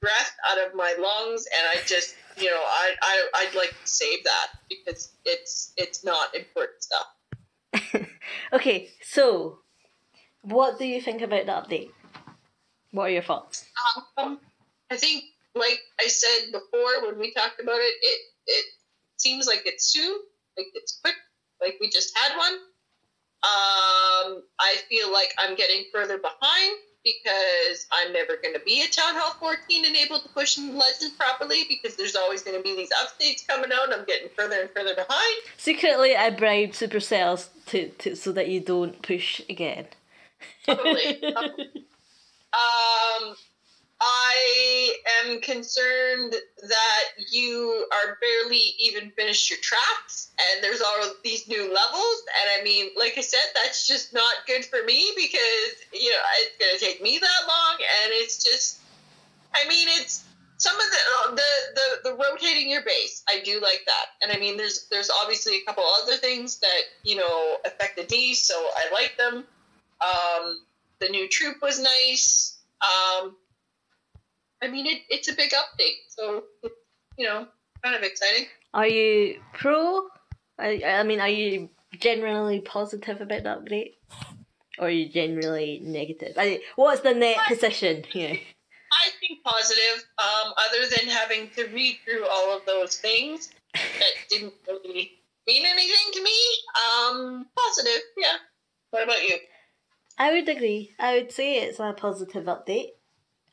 breath out of my lungs and I just you know, I, I I'd like to save that because it's it's not important stuff. okay. So, what do you think about the update? What are your thoughts? Um, I think like I said before when we talked about it, it it seems like it's soon, like it's quick, like we just had one. Um, I feel like I'm getting further behind because I'm never going to be a Town Hall 14 and able to push Legends properly because there's always going to be these updates coming out. I'm getting further and further behind. Secretly, I bribed Supercells to, to so that you don't push again. Totally. Um, I am concerned that you are barely even finished your tracks, and there's all these new levels. And I mean, like I said, that's just not good for me because you know it's gonna take me that long, and it's just, I mean, it's some of the the the, the rotating your base. I do like that, and I mean, there's there's obviously a couple other things that you know affect the these, so I like them. Um, the new troop was nice. Um, I mean, it, it's a big update, so you know, kind of exciting. Are you pro? I, I mean, are you generally positive about the update? Or are you generally negative? I, what's the net position here? I think positive. Um, other than having to read through all of those things that didn't really mean anything to me. Um, positive. Yeah. What about you? I would agree. I would say it's a positive update.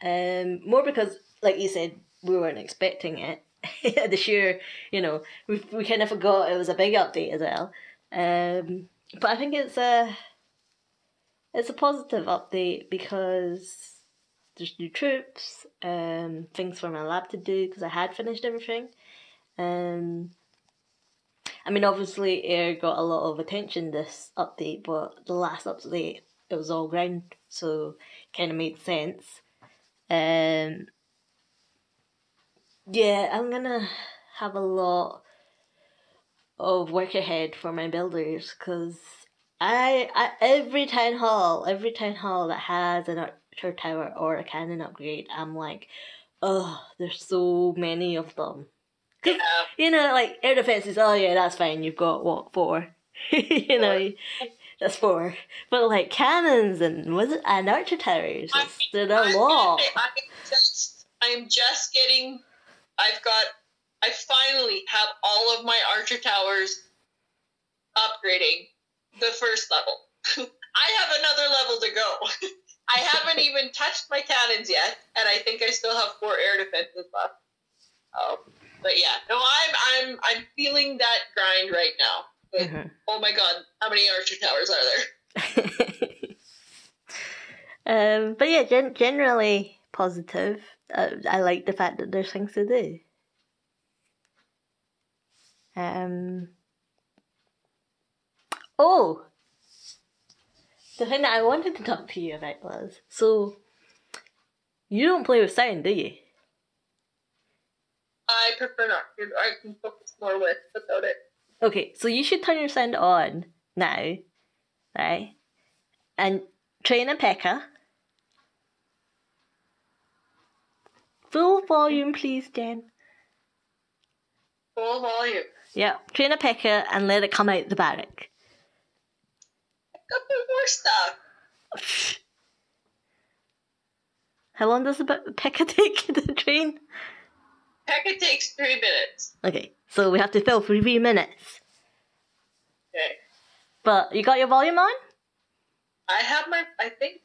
Um, more because, like you said, we weren't expecting it. the sheer, you know, we we kind of forgot it was a big update as well. Um, but I think it's a it's a positive update because there's new troops, um, things for my lab to do because I had finished everything. Um, I mean, obviously, Air got a lot of attention this update, but the last update it was all ground, so kind of made sense. Um, yeah, I'm gonna have a lot of work ahead for my builders because I, I every town hall, every town hall that has an archer tower or a cannon upgrade, I'm like, oh, there's so many of them. You know, like air defenses. Oh yeah, that's fine. You've got what four? you know, that's four. But like cannons and was it and archer towers? They're I'm a gonna lot. I'm just, I'm just getting. I've got. I finally have all of my archer towers upgrading the first level. I have another level to go. I haven't even touched my cannons yet, and I think I still have four air defenses left. Um, but yeah, no, I'm I'm I'm feeling that grind right now. Mhm. Oh my god, how many archer towers are there? um, but yeah, gen- generally positive. Uh, I like the fact that there's things to do. Um. Oh, the thing that I wanted to talk to you about was so. You don't play with sound, do you? I prefer not to. I can focus more with without it. Okay, so you should turn your sound on now, right? And train a P.E.K.K.A. Full volume, please, Jen. Full volume. Yeah, train a P.E.K.K.A and let it come out the barrack. More stuff. How long does the P.E.K.K.A take to train? P.E.K.K.A takes three minutes. Okay, so we have to fill three minutes. Okay. But you got your volume on? I have my. I think.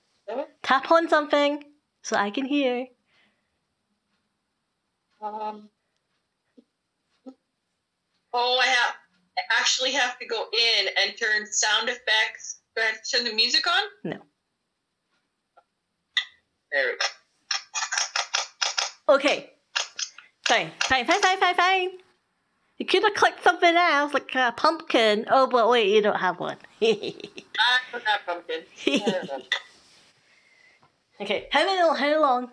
Tap on something so I can hear. Um. Oh, I have. I actually have to go in and turn sound effects. Do I have to turn the music on? No. There we go. Okay. Fine, fine, fine, fine, fine, fine. You could have clicked something else, like a pumpkin. Oh, but wait, you don't have one. I don't have pumpkin. Don't know. okay, how many? How long?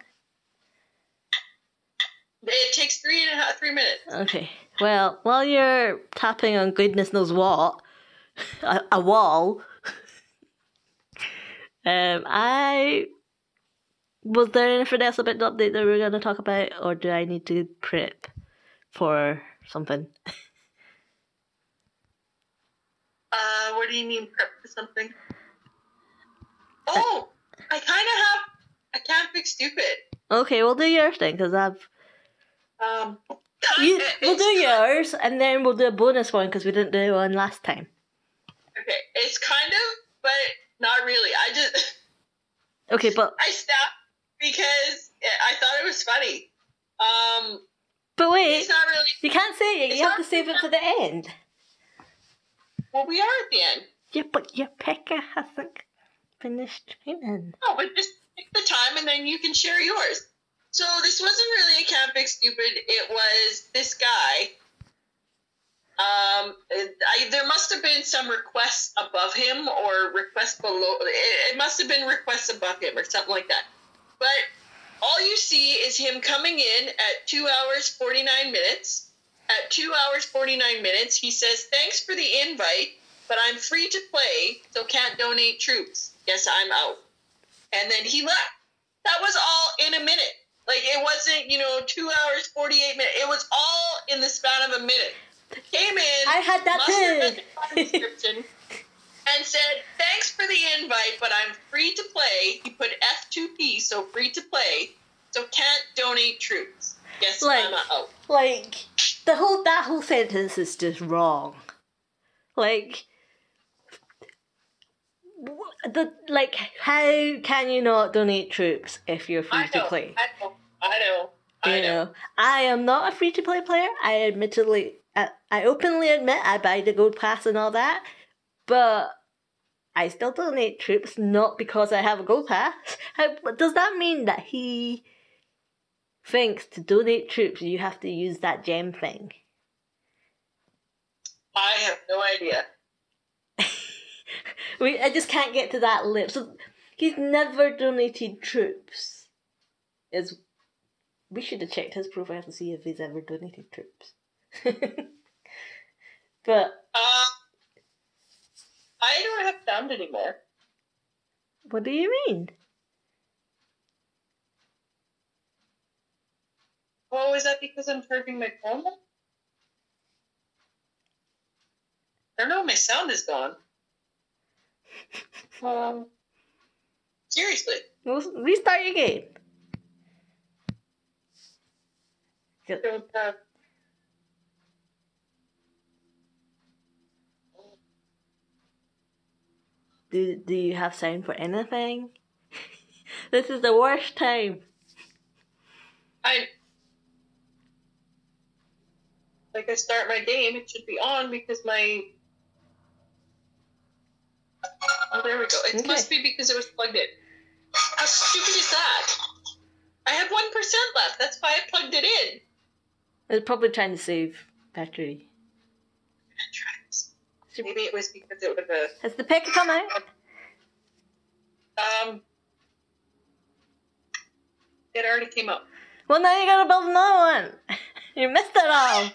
It takes three and a half, three minutes. Okay. Well, while you're tapping on goodness knows what, a, a wall, um, I was there anything else about the update that we are going to talk about, or do I need to prep for something? Uh, what do you mean prep for something? Oh, I kind of have. I can't fix stupid. Okay, we'll do your thing because I've. Um, You, we'll do yours, and then we'll do a bonus one because we didn't do one last time. Okay, it's kind of, but not really. I just Okay, but I stopped because I thought it was funny. Um, but wait, it's not really. you can't say it. You have to save it for the end. Well, we are at the end. Yeah, but your P.E.K.K.A hasn't finished training. No, but just pick the time and then you can share yours. So this wasn't really a Can't Stupid. It was this guy. Um, I, there must have been some requests above him or requests below. It, it must have been requests above him or something like that. But all you see is him coming in at two hours forty nine minutes. At two hours forty nine minutes, he says, "Thanks for the invite, but I'm free to play, so can't donate troops. Guess I'm out." And then he left. That was all in a minute. Like it wasn't, you know, two hours forty eight minutes. It was all in the span of a minute. Came in. I had that too. And said, "Thanks for the invite, but I'm free to play." He put F2P, so free to play, so can't donate troops. Guess Like- I'm out. Oh. Like the whole that whole sentence is just wrong. Like the like how can you not donate troops if you're free I to play? I know. I know. I you know. know, I am not a free to play player. I admittedly, I, I openly admit I buy the gold pass and all that, but I still donate troops not because I have a gold pass. Does that mean that he thinks to donate troops you have to use that gem thing? I have no idea. we, I just can't get to that lip. So he's never donated troops. Is we should have checked his profile to see if he's ever donated troops. but Uh, I don't have sound anymore. what do you mean? Oh, is that because I'm charging my phone? I don't know. My sound is gone. Um, seriously. Restart your game. Don't have. Do do you have sound for anything? this is the worst time. I like I start my game, it should be on because my. Oh, there we go. It Okay. must be because it was plugged in. How stupid is that? I have one percent left. That's why I plugged it in. It's probably trying to save battery. Maybe it was because it was a Has the pick come out? um. It already came out. Well, now you gotta build another one. You missed it all.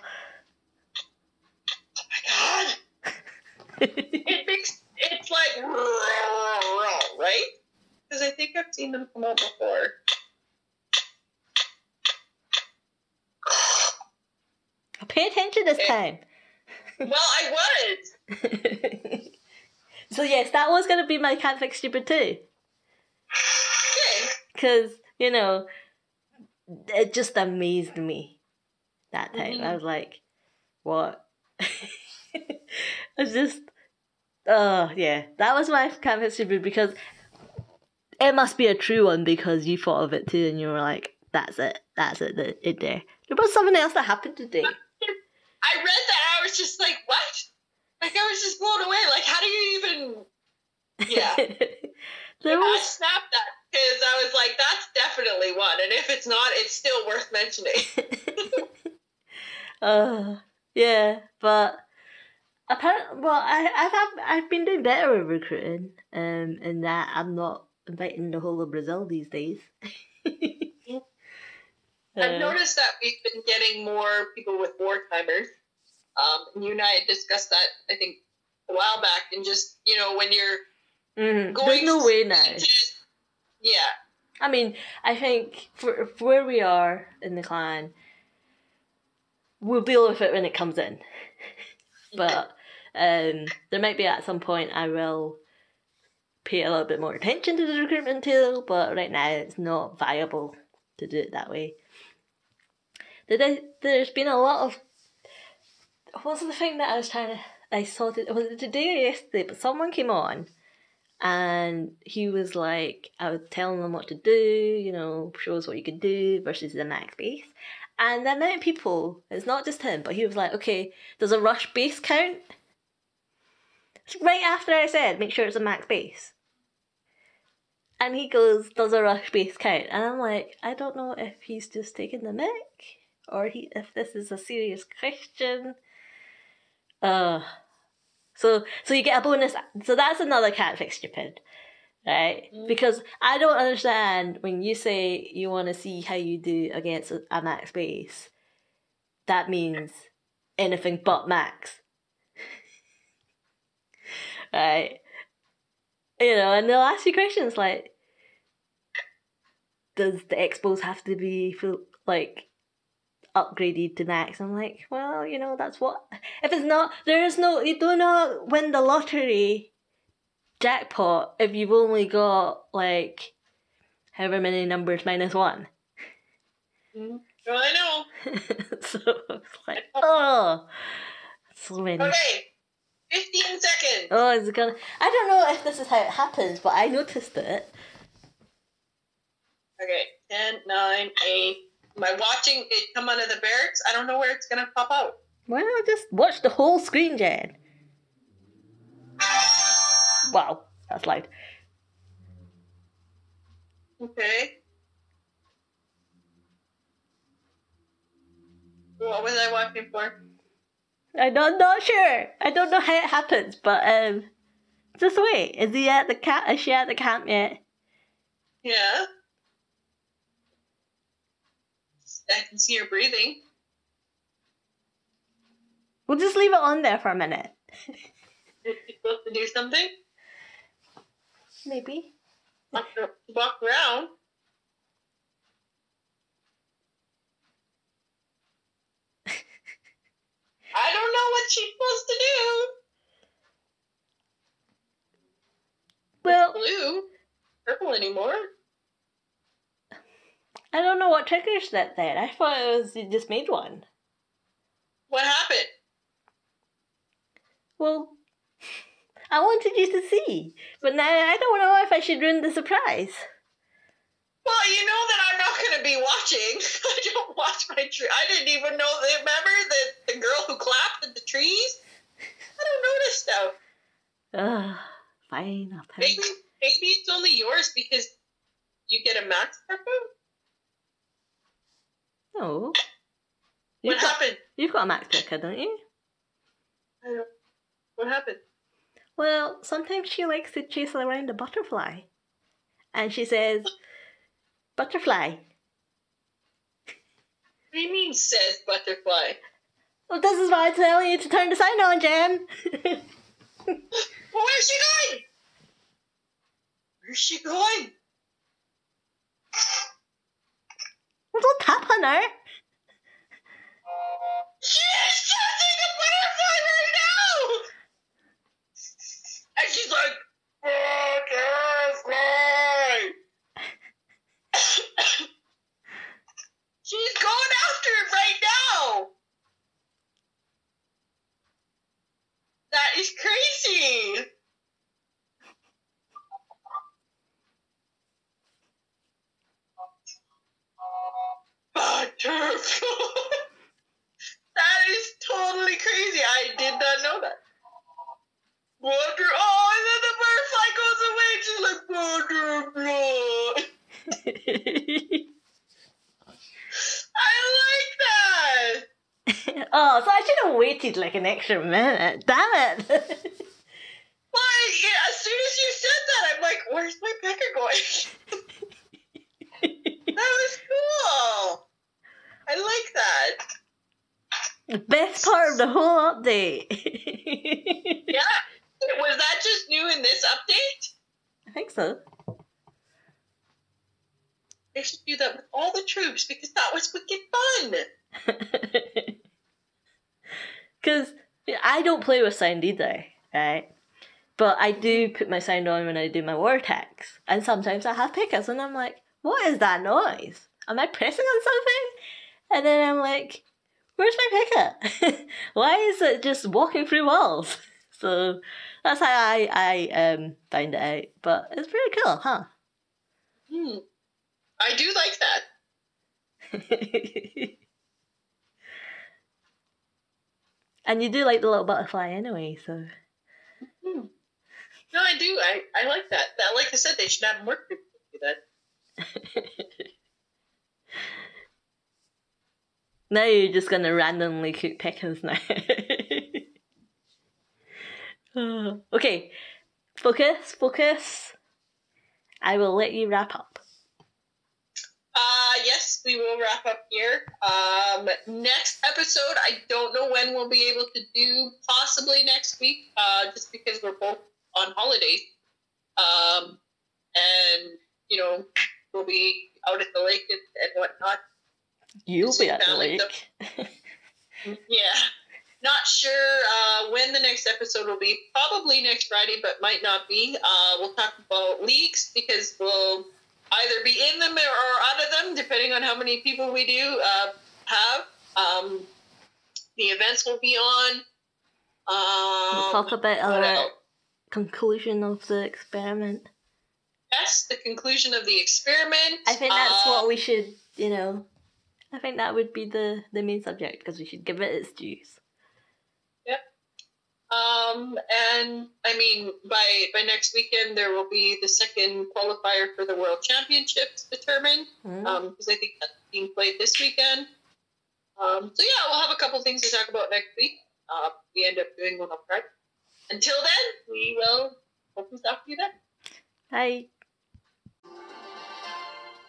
Oh my god! It makes it's like right? Because I think I've seen them come out before. Pay attention this time. Well, I was. so yes, that was gonna be my can't fix stupid too. Cause you know, it just amazed me that time. Mhm. I was like, what? I was just, oh yeah, that was my can't fix stupid because it must be a true one because you thought of it too and you were like, that's it, that's it, it, it there. There was something else that happened today. I read that. I was just like, what? Like I was just blown away. Like, how do you even? Yeah. there I snapped that because I was like, that's definitely one. And if it's not, it's still worth mentioning. uh, yeah, but apparently, well, I, I've I've been doing better with recruiting, um, in that I'm not inviting the whole of Brazil these days. I've Uh, noticed that we've been getting more people with war timers. Um, and you and I had discussed that, I think, a while back. And just, you know, when you're mhm, going There's no way now. yeah. I mean, I think for, for where we are in the clan, we'll deal with it when it comes in. but um, there might be at some point I will pay a little bit more attention to the recruitment tool, but right now it's not viable to do it that way. There's been a lot of was the thing that I was trying to I saw it was it today or yesterday, but someone came on and he was like I was telling them what to do, you know, show us what you could do versus the max base. And the amount of people, it's not just him, but he was like, okay, does a rush base count? Right after I said, make sure it's a max base. And he goes, does a rush base count? And I'm like, I don't know if he's just taking the mic or he if this is a serious question. Uh so so you get a bonus so that's another cat fix stupid. Right? Mm. Because I don't understand when you say you want to see how you do against a, a max base. That means anything but max. right? You know, and they'll ask you questions like, does the expos have to be full, like upgraded to max? I'm like, well, you know, that's what. If it's not, there is no. You do not win the lottery jackpot if you've only got like however many numbers minus one. Mhm. Well, I know. so it's like, oh, so many. Okay. 15 seconds. Oh, is it gonna? I don't know if this is how it happens, but I noticed it. Okay. 10, 9, 8. Am I watching it come out of the barracks? I don't know where it's going to pop out. Well, just watch the whole screen, Jen. Wow, that's loud. Okay. What was I watching for? I don't not sure. I don't know how it happens, but um, just wait. Is he at the camp? Is she at the camp yet? Yeah. I can see her breathing. We'll just leave it on there for a minute. Is she supposed to do something? Maybe. Walk, walk around. I don't know what she's supposed to do. Well, Blue. Purple anymore. I don't know what triggers that then. I thought it was you just made one. What happened? Well, I wanted you to see, but now I don't know if I should ruin the surprise. Well, you know that I'm not going to be watching. I don't watch my tree. I didn't even know. Remember the the girl who clapped at the trees? I don't notice stuff. Ugh, fine, I'll tell Maybe you. maybe it's only yours because you get a max purple. No. What You've got, happened? you've got a max P.E.K.K.A, don't you? I don't. What happened? Well, sometimes she likes to chase around a butterfly. And she says, Butterfly. What do you mean, says butterfly? Well, this is why I tell you to turn the sound on, Jen. Well, where's she going? Where's she going? Well, don't tap on her. She's chasing a butterfly right now! And she's like, butterfly! she's going after it right now! That is crazy! that is totally crazy. I did not know that. Butter. Oh, and then the butterfly goes away. and She's like butterfly. I like that. oh, so I should have waited like an extra minute. Damn it. Like yeah, as soon as you said that, I'm like, where's my P.E.K.K.A going? that was cool. I like that. the best part of the whole update. Yeah. Was that just new in this update? I think so. They should do that with all the troops because that was wicked fun. Because I don't play with sound either, right? But I do put my sound on when I do my vortex. And sometimes I have P.E.K.K.As and I'm like, what is that noise? Am I pressing on something? And then I'm like, where's my P.E.K.K.A? Why is it just walking through walls? So that's how I, I um, find it out. But it's pretty cool, huh? Hmm. I do like that. and you do like the little butterfly anyway, so. Hmm. No, I do. I, I like that. that. Like I said, they should have more people do that. Now you're just gonna randomly cook pickles now. Okay, focus, focus. I will let you wrap up. Uh, yes, we will wrap up here. Um, next episode, I don't know when we'll be able to do. Possibly next week, uh, just because we're both on holidays. Um, and you know we'll be out at the lake and, and whatnot. You'll be at the family lake. Yeah, not sure uh, when the next episode will be. Probably next Friday, but might not be. Uh, we'll talk about leaks because we'll either be in them or out of them, depending on how many people we do uh, have. Um, the events will be on. Um, we'll talk about what our conclusion of the experiment. Yes, the conclusion of the experiment. I think that's Uh, what we should, you know. I think that would be the the main subject because we should give it its dues. Um, and I mean, by by next weekend there will be the second qualifier for the World Championships determined. Hmm? Um, because I think that's being played this weekend. Um, so yeah, we'll have a couple things to talk about next week. Uh, we end up doing one on Friday. Until then, we will hopefully talk to you then. Bye.